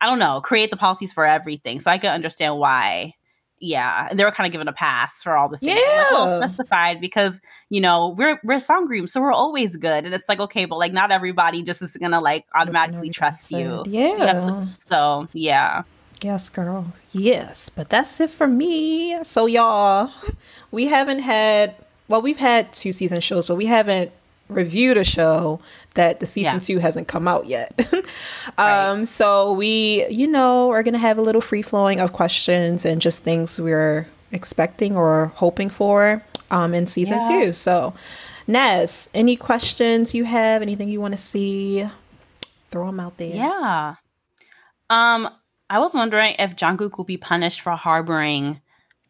I don't know, create the policies for everything. So I could understand why yeah, and they were kind of given a pass for all the things. Yeah, like, well, justified because you know we're we're Songrim, so we're always good, and it's like okay, but like not everybody just is gonna like automatically trust you. Yeah, so, to, so yeah. Yes, girl. Yes, but that's it for me. So y'all, we haven't had well, we've had two season shows, but we haven't reviewed a show that the season yeah. two hasn't come out yet. (laughs) um, right. So we, you know, are going to have a little free flowing of questions and just things we're expecting or hoping for um, in season yeah. two. So, Nez, any questions you have? Anything you want to see? Throw them out there. Yeah. Um, I was wondering if Jang Uk will be punished for harboring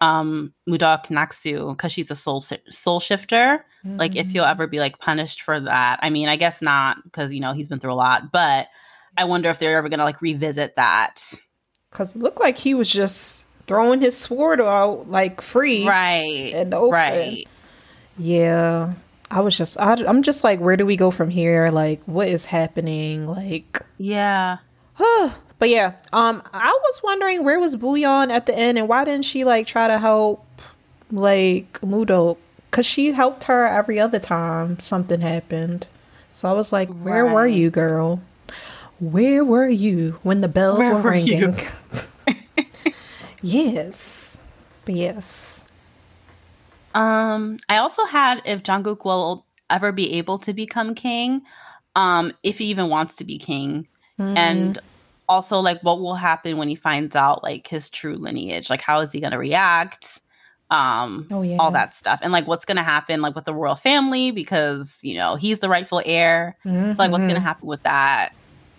um Mudok Naksu because she's a soul soul shifter. Mm-hmm. Like if he'll ever be like punished for that. I mean, I guess not because you know he's been through a lot, but I wonder if they're ever gonna like revisit that. Because it looked like he was just throwing his sword out like free, right? And open. Right. Yeah. I was just, I, I'm just like, where do we go from here? Like, what is happening? Like, yeah. But yeah, um, I was wondering where was Buyon at the end, and why didn't she like try to help like Mudo? Cause she helped her every other time something happened. So I was like, where right. were you, girl? Where were you when the bells where were ringing? (laughs) yes, but yes. Um, I also had if Jang Uk will ever be able to become king, um, if he even wants to be king, mm-hmm. and also like what will happen when he finds out like his true lineage like how is he going to react um oh, yeah. all that stuff and like what's going to happen like with the royal family because you know he's the rightful heir mm-hmm. so, like what's going to mm-hmm. happen with that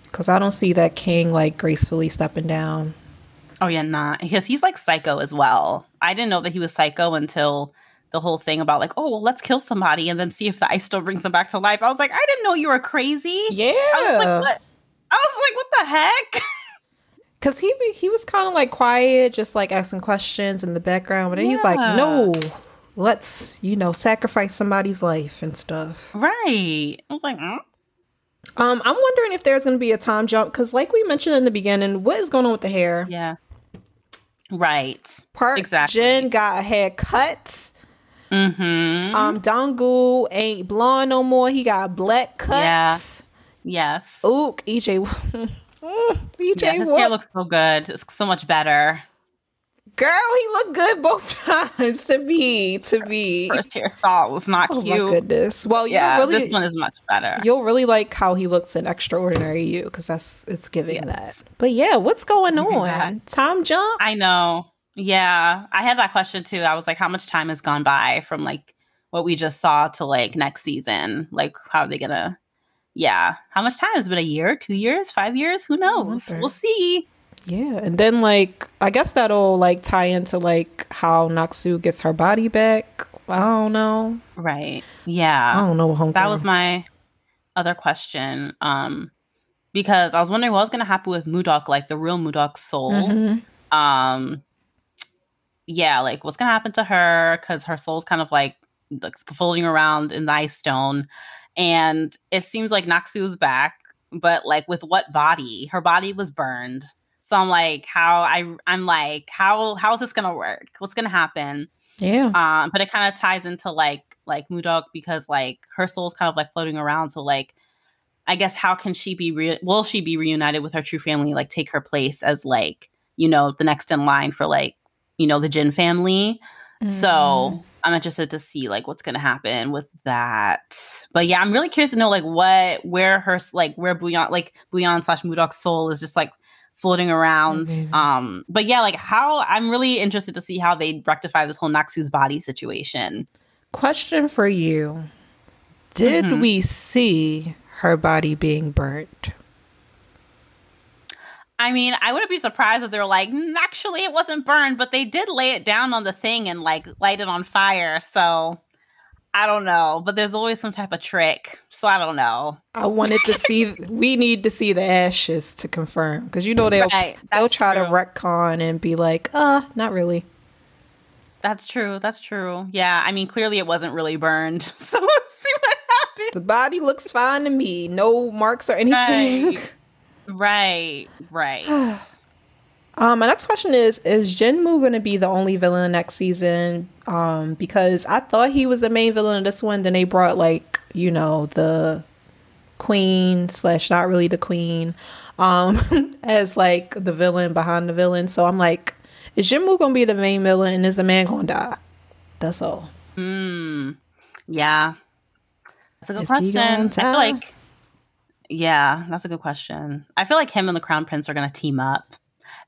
because i don't see that king like gracefully stepping down oh yeah not because he's like psycho as well i didn't know that he was psycho until the whole thing about like, oh, well, let's kill somebody and then see if the ice still brings them back to life. I was like, I didn't know you were crazy. Yeah. I was like, what? I was like, what the heck? (laughs) Cause he he was kind of like quiet, just like asking questions in the background, but then yeah. he's like, "No, let's you know sacrifice somebody's life and stuff." Right. I was like, mm. um, I'm wondering if there's going to be a time jump because, like we mentioned in the beginning, what is going on with the hair? Yeah. Right. Park exactly. Jin got a haircut. Mm-hmm. Um, Donggu ain't blonde no more. He got black cuts. Yeah. Yes. Uk, EJ. (laughs) EJ yeah, his hair looks so good. It's so much better. Girl, he looked good both (laughs) times to me. To me, first hairstyle was not oh cute. my goodness. Well, yeah, really, this one is much better. You'll really like how he looks in Extraordinary You because that's it's giving yes. that. But yeah, what's going on? Time jump. I know. Yeah, I had that question too. I was like, how much time has gone by from like what we just saw to like next season? Like, how are they gonna? Yeah, how much time has been? A year, two years, five years? Who knows? We'll see. Yeah, and then like I guess that'll like tie into like how Naksu gets her body back. I don't know. Right. Yeah. I don't know. Homegirl. That was my other question. Um, because I was wondering what was going to happen with Mudok, like the real Mudok's soul. Mm-hmm. Um, yeah, like what's going to happen to her because her soul's kind of like, like floating around in the ice stone, and it seems like Naksu's back, but like with what body? Her body was burned so I'm like, how I I'm like, how how is this gonna work? What's gonna happen? Yeah. Um, but it kind of ties into like like Mudok because like her soul's kind of like floating around. So like, I guess how can she be re- will she be reunited with her true family? Like take her place as like you know the next in line for like you know the Jin family. Mm. So mm-hmm. I'm interested to see like what's gonna happen with that. But yeah, I'm really curious to know like what where her like where Buyon like Buyon slash Mudok's soul is just like floating around. Mm-hmm. Um, but yeah, like how I'm really interested to see how they rectify this whole Naksu's body situation. Question for you. Did mm-hmm. we see her body being burnt? I mean, I wouldn't be surprised if they're like, actually, it wasn't burned, but they did lay it down on the thing and like light it on fire. So I don't know, but there's always some type of trick. So I don't know. I wanted to see. (laughs) we need to see the ashes to confirm because you know they'll right, they'll try true. to retcon and be like, uh, not really. That's true. That's true. Yeah, I mean, clearly it wasn't really burned. (laughs) So let's see what happens. The body looks fine to me. No marks or anything. Right. (laughs) Right. right. (sighs) Um, my next question is: Is Jinmu going to be the only villain next season? Um, because I thought he was the main villain in this one. Then they brought like you know the queen slash not really the queen, um, (laughs) as like the villain behind the villain. So I'm like, is Jinmu going to be the main villain, and is the man going to die? That's all. Hmm. Yeah. That's a good is question. I feel like. Yeah, that's a good question. I feel like him and the Crown Prince are going to team up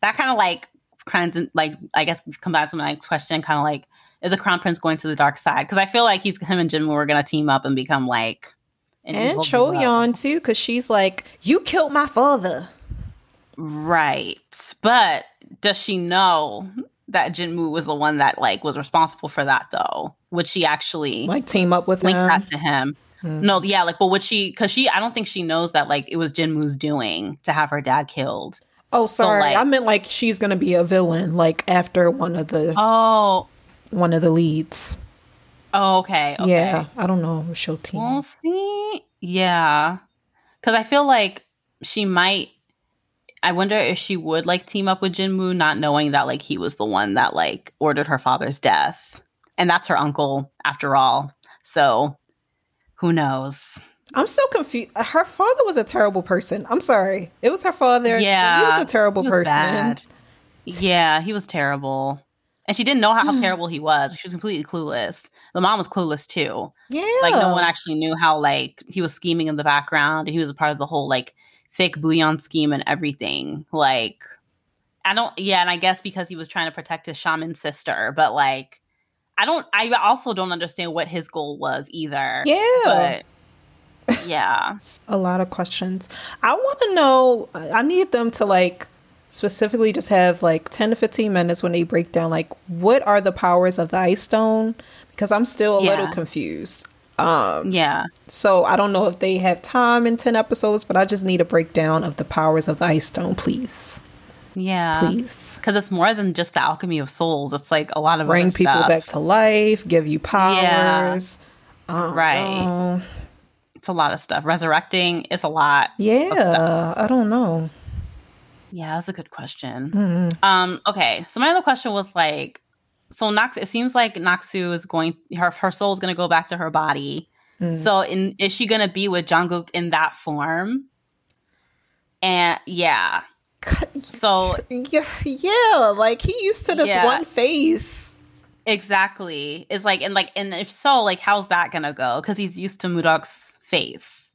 that kind of like kind of like I guess come back to my next question, kind of like is a crown prince going to the dark side? Because I feel like he's him and Jin are gonna team up and become like an and Choyeon too, because she's like, you killed my father. Right, but does she know that Jinmu was the one that like was responsible for that though? Would she actually like team up with link him? that to him? Hmm. No, yeah, like, but would she? Because she, I don't think she knows that like it was Jinmu's doing to have her dad killed. Oh, sorry. So, like, I meant like she's gonna be a villain, like after one of the oh one of the leads. Oh, okay. okay. Yeah, I don't know show team. We'll see. Yeah, because I feel like she might. I wonder if she would like team up with Jinmu, not knowing that like he was the one that like ordered her father's death, and that's her uncle after all. So, who knows? I'm still confused. Her father was a terrible person. I'm sorry. It was her father. Yeah. He was a terrible was person. Bad. Yeah, he was terrible. And she didn't know how, how hmm. terrible he was. She was completely clueless. The mom was clueless too. Yeah. Like no one actually knew how like he was scheming in the background and he was a part of the whole like fake Buyon scheme and everything. Like I don't yeah, and I guess because he was trying to protect his shaman sister, but like I don't I also don't understand what his goal was either. Yeah. But yeah (laughs) a lot of questions i want to know i need them to like specifically just have like 10 to 15 minutes when they break down like what are the powers of the ice stone because i'm still a yeah. little confused um yeah so i don't know if they have time in 10 episodes but i just need a breakdown of the powers of the ice stone please yeah please because it's more than just the alchemy of souls it's like a lot of bring people stuff. back to life give you powers yeah. right it's a lot of stuff. Resurrecting is a lot. Yeah, I don't know. Yeah, that's a good question. Mm-hmm. Um, okay, so my other question was like, so Nox, it seems like Naksu is going, her her soul is going to go back to her body, Mm. So, in, is she gonna be with Jang Uk in that form? And yeah, so yeah, yeah, like he used to this yeah. one face. Exactly. It's like and like and if so, like how's that gonna go? Because he's used to Moondog's face.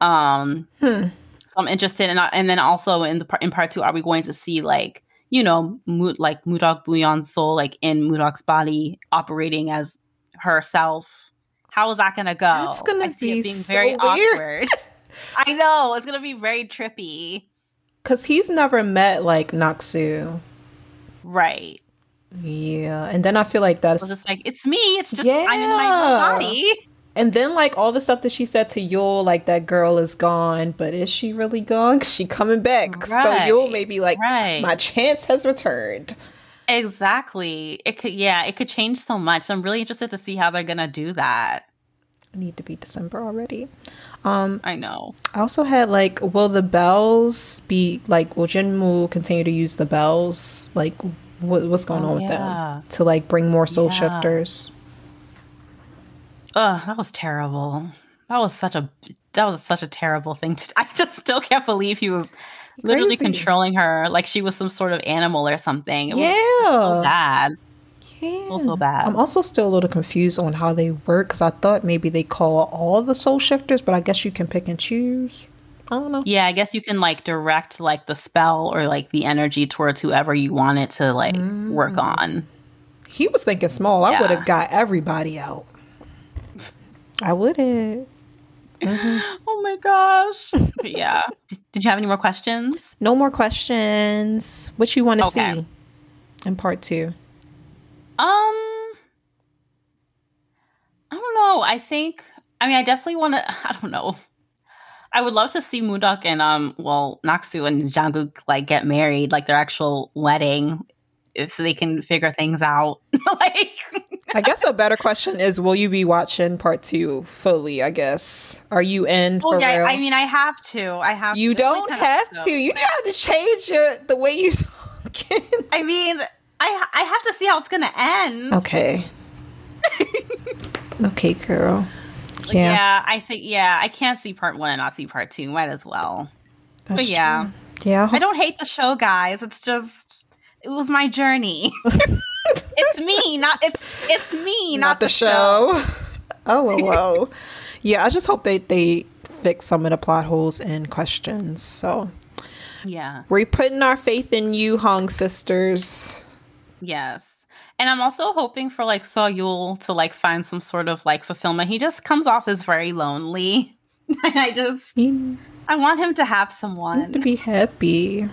Um. Hmm. So I'm interested in, and then also in the in part two, are we going to see like you know, Mood like Moondog Buyon's soul like in Moondog's body operating as herself? How is that gonna go? It's gonna be being so very weird. awkward. (laughs) I know it's gonna be very trippy because he's never met like Naksu, right? Yeah, and then I feel like that's just like it's me. It's just yeah. I'm in my body. And then like all the stuff that she said to Yul, like that girl is gone, but is she really gone? She coming back. Right. So Yul may be like, right. my chance has returned. Exactly. It could yeah, it could change so much. So I'm really interested to see how they're gonna do that. need to be December already. Um, I know. I also had like, will the bells be like? Will Jinmu continue to use the bells? Like, what, what's going oh, on with yeah. them to like bring more soul yeah. shifters? Oh, that was terrible. That was such a that was such a terrible thing to. (laughs) I just still can't believe he was literally Crazy. controlling her like she was some sort of animal or something. It yeah. was so bad can. So so bad. I'm also still a little confused on how they work because I thought maybe they call all the soul shifters, but I guess you can pick and choose. I don't know. Yeah, I guess you can like direct like the spell or like the energy towards whoever you want it to like mm. work on. He was thinking small. I would have got everybody out. I would have. Mm-hmm. (laughs) Oh my gosh. yeah. Did, did, you have any more questions? No more questions. What you want to okay. see in part two? Um, I don't know. I think. I mean, I definitely want to. (laughs) I don't know. I would love to see Mudeok and um, well, Naksu and Jang Uk like get married, like their actual wedding, if so they can figure things out. (laughs) like, I guess a better question is, will you be watching part two fully? I guess. Are you in? Oh yeah, real? I mean, I have to. I have. You don't have to. You have to change your the way you. (laughs) I mean, I I have to see how it's gonna end. Okay. (laughs) okay, girl. Yeah. yeah, I think yeah, I can't see part one and not see part two. Might as well. That's but yeah, true. yeah. I don't hate the show, guys. It's just it was my journey. (laughs) it's me, not it's it's me, not, not the, the, show. show. (laughs) oh well. yeah. I just hope they they fix some of the plot holes and questions. So yeah, we're putting our faith in you, Hong sisters. Yes. And I'm also hoping for like Seo Yul to like find some sort of like fulfillment. He just comes off as very lonely. (laughs) and I just I want him to have someone. To be happy.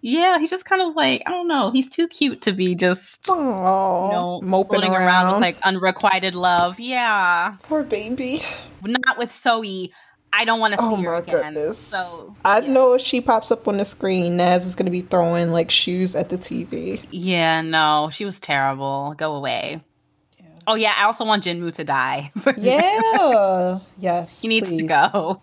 Yeah, he's just kind of like I don't know. He's too cute to be just Aww, you know moping around. around with like unrequited love. Yeah, poor baby. Not with Zoe. I don't want to oh see oh her again. Goodness. So I yeah. know if she pops up on the screen, Nas is going to be throwing like shoes at the TV. Yeah, no, she was terrible. Go away. Yeah. Oh yeah, I also want Jinmu to die. (laughs) yeah. yes. He needs please. to go.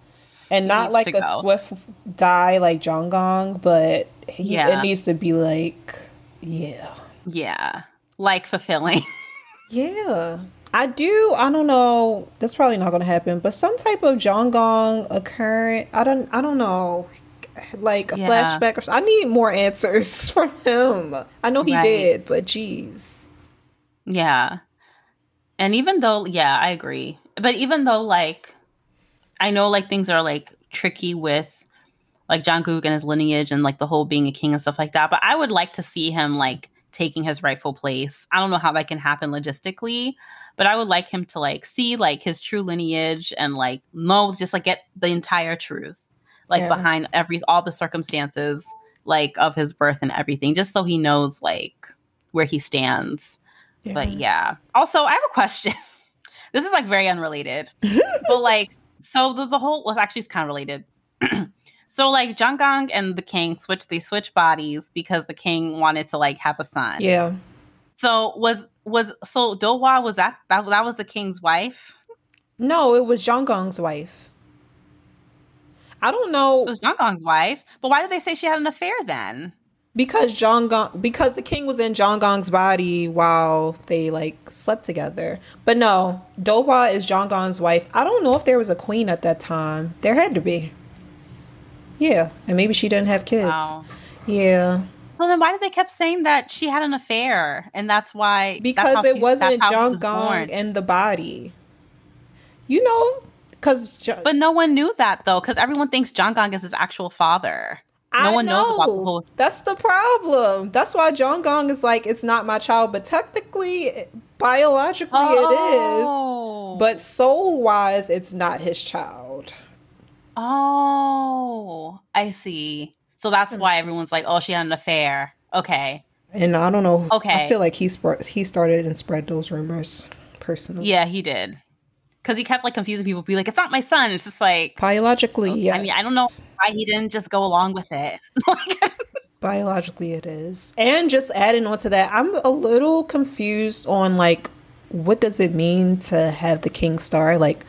And not like a go. swift die like Jang Kang, but he, yeah. it needs to be like yeah. Yeah. Like fulfilling. (laughs) yeah. I do. I don't know. That's probably not going to happen. But some type of Jong occurrence. I don't. I don't know. Like a yeah. flashback or something. I need more answers (laughs) from him. I know he right. did, but geez. Yeah. And even though, yeah, I agree. But even though, like, I know, like, things are like tricky with like Jang Uk and his lineage and like the whole being a king and stuff like that. But I would like to see him like taking his rightful place. I don't know how that can happen logistically, but I would like him to like see like his true lineage and like know just like get the entire truth like yeah. behind every all the circumstances like of his birth and everything just so he knows like where he stands. Yeah. But yeah. Also, I have a question. (laughs) this is like very unrelated. but (laughs) like so the, the whole well actually it's kind of related. (clears throat) So like Jang Uk and the king switch they switch bodies because the king wanted to like have a son. Yeah. So was was so Dohwa was that that, that was the king's wife? No, it was Jungkook's wife. I don't know. It was Jungkook's wife, but why did they say she had an affair then? because Jang Kang because the king was in Jang Kang's body while they like slept together. But no, Dohwa is Jang Kang's wife. I don't know if there was a queen at that time. There had to be. Yeah, and maybe she didn't have kids. Wow. Yeah. Well, then why did they kept saying that she had an affair, and that's why? Because that's it wasn't John was Gong in the body. You know, because jo- but no one knew that though, because everyone thinks Jang Kang is his actual father. No I one know. knows about the whole. That's the problem. That's why Jang Kang is like, it's not my child, but technically, biologically, oh. it is. Oh. But soul wise, it's not his child. Oh, I see. So that's why everyone's like, "Oh, she had an affair." Okay. And I don't know. Okay. I feel like he sp- he started and spread those rumors personally. Yeah, he did because he kept like confusing people, be like, "It's not my son." It's just like biologically, oh, yes. I mean, I don't know why he didn't just go along with it. (laughs) biologically, it is. And just adding on to that, I'm a little confused on like what does it mean to have the king star? Like,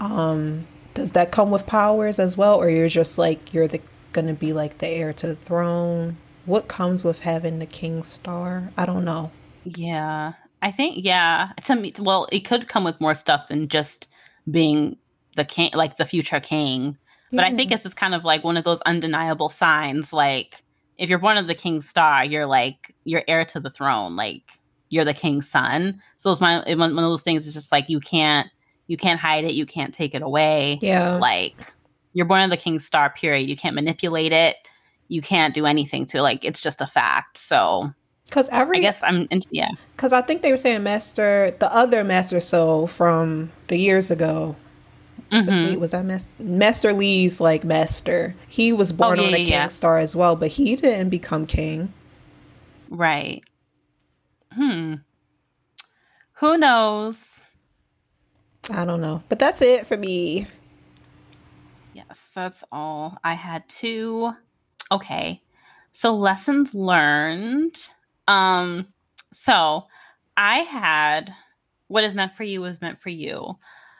um, does that come with powers as well, or you're just like you're the gonna be like the heir to the throne? What comes with having the king star? I don't know. Yeah, I think yeah. To me, well, it could come with more stuff than just being the king, like the future king. But I think it's just kind of like one of those undeniable signs. Like if you're born of the king's star, you're like you're heir to the throne. Like you're the king's son. So it's my one of those things. Is just like you can't you can't hide it. You can't take it away. Yeah. Like you're born of the king's star. Period. You can't manipulate it. You can't do anything to it. like. It's just a fact. So because every, I guess I'm, yeah. Because I think they were saying Master, the other Master Soul from the years ago. Mm-hmm. Wait, was that Master, Master Li's like master? He was born oh, yeah, on a king yeah. star as well, but he didn't become king. Right. Hmm. Who knows? I don't know, but that's it for me. Yes, that's all. I had two. Okay. So lessons learned. Um, so I had what is meant for you was meant for you.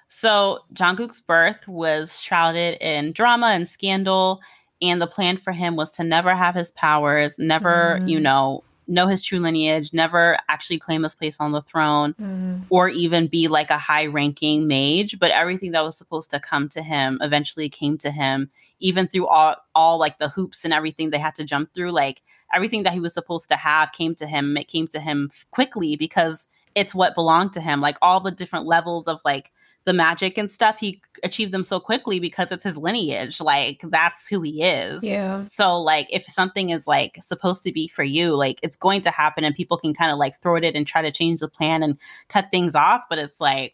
So Jang Uk's birth was shrouded in drama and scandal, and the plan for him was to never have his powers, never, mm. you know, know his true lineage, never actually claim his place on the throne, mm. or even be like a high ranking mage. But everything that was supposed to come to him eventually came to him, even through all, all like the hoops and everything they had to jump through. Like everything that he was supposed to have came to him. It came to him quickly because it's what belonged to him. Like all the different levels of like the magic and stuff, he achieved them so quickly because it's his lineage. Like that's who he is. Yeah. So like if something is like supposed to be for you, like it's going to happen and people can kind of like throw it in and try to change the plan and cut things off, but it's like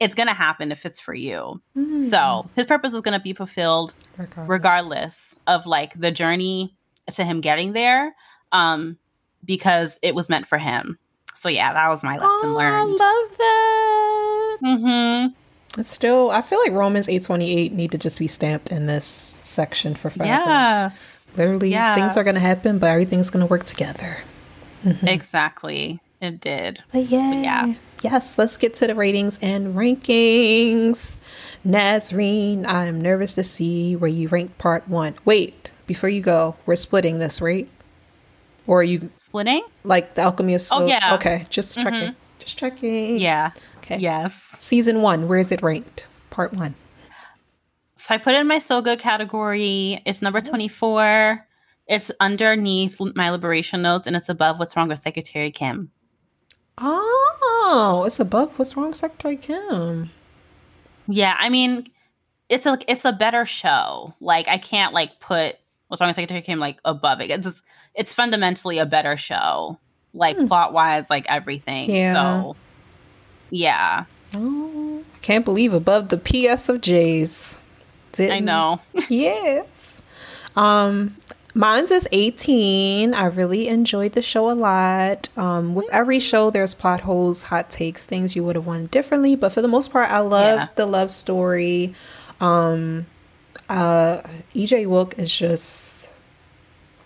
it's going to happen if it's for you. Mm-hmm. So his purpose is going to be fulfilled regardless. regardless of like the journey to him getting there um because it was meant for him. So yeah, that was my lesson oh, learned. I love that. Mhm. It's still, I feel like Romans 828 need to just be stamped in this section for forever. Yes. Literally, yes. things are going to happen, but everything's going to work together. Mm-hmm. Exactly. It did. But yeah. But yeah. Yes, let's get to the ratings and rankings. Nazreen, I'm nervous to see where you rank part one. Wait, before you go, we're splitting this, right? Or are you splitting? Like the Alchemy of Oh, yeah. Okay, just checking. Mm-hmm. Just checking. Yeah. Okay. Yes. Season one, where is it ranked? Part one. So I put it in my so good category. It's number 24. It's underneath my liberation notes and it's above what's wrong with Secretary Kim. Oh, it's above what's wrong with Secretary Kim. Yeah, I mean, it's a it's a better show. Like I can't like put what's wrong with Secretary Kim like above it. It's it's fundamentally a better show. Like hmm. plot wise, like everything. Yeah. So yeah. Oh, I can't believe above the PS of J's. Didn't. I know. (laughs) yes. Um, mine's is 18. I really enjoyed the show a lot. Um, with every show, there's plot holes, hot takes, things you would have wanted differently. But for the most part, I loved yeah. the love story. Um, uh, Lee Jae Wook is just.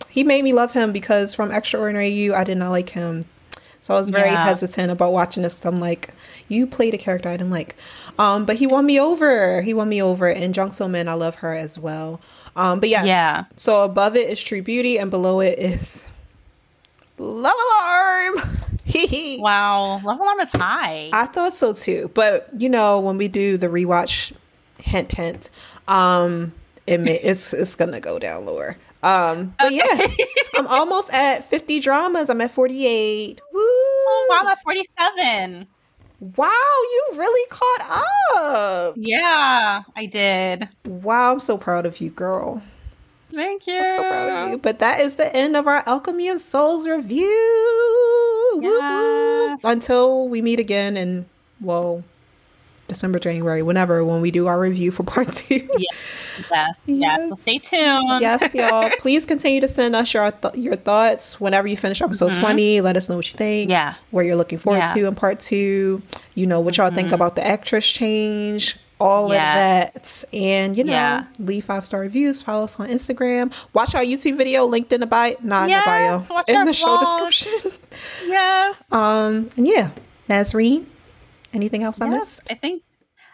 He made me love him because from Extraordinary You, I did not like him. So I was very yeah. hesitant about watching this. I'm like, you played a character I didn't like. Um, but he won me over. He won me over. And Jung So Min, I love her as well. Um, but yeah. Yeah. So above it is True Beauty, and below it is Love Alarm. (laughs) wow, Love Alarm is high. I thought so too, but you know when we do the rewatch, hint hint, um, it may, it's it's gonna go down lower. Um, but okay. yeah, (laughs) I'm almost at 50 dramas. I'm at 48. Woo! Oh, wow, I'm at 47. Wow, you really caught up. Yeah, I did. Wow, I'm so proud of you, girl. Thank you. I'm so proud of you. But that is the end of our Alchemy of Souls review. Yes. Until we meet again and well, December, January, whenever, when we do our review for (laughs) part two. Yes, yes, yes. So stay tuned. yes, y'all. (laughs) Please continue to send us your th- your thoughts whenever you finish episode mm-hmm. 20. Let us know what you think. Yeah. Where you're looking forward yeah. to in part two. You know, what y'all mm-hmm. think about the actress change. All yes. of that. And, you know, yeah. leave five star reviews. Follow us on Instagram. Watch our YouTube video linked in the bio. Not yes, in the bio. In the show description. (laughs) yes. Um, and yeah, Nazreen Anything else I missed? I think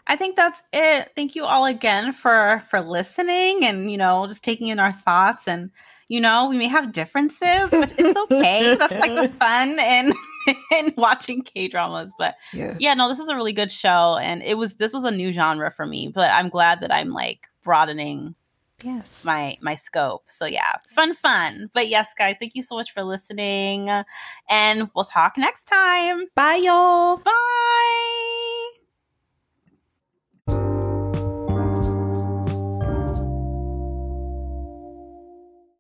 I think that's it. Thank you all again for for listening and you know just taking in our thoughts and you know we may have differences, but it's okay. (laughs) that's like the fun and (laughs) in watching K dramas. But yeah. yeah, no, this is a really good show, and it was this was a new genre for me. But I'm glad that I'm like broadening yes. my my scope. So yeah fun fun. But yes guys thank you so much for listening and we'll talk next time. Bye y'all. Bye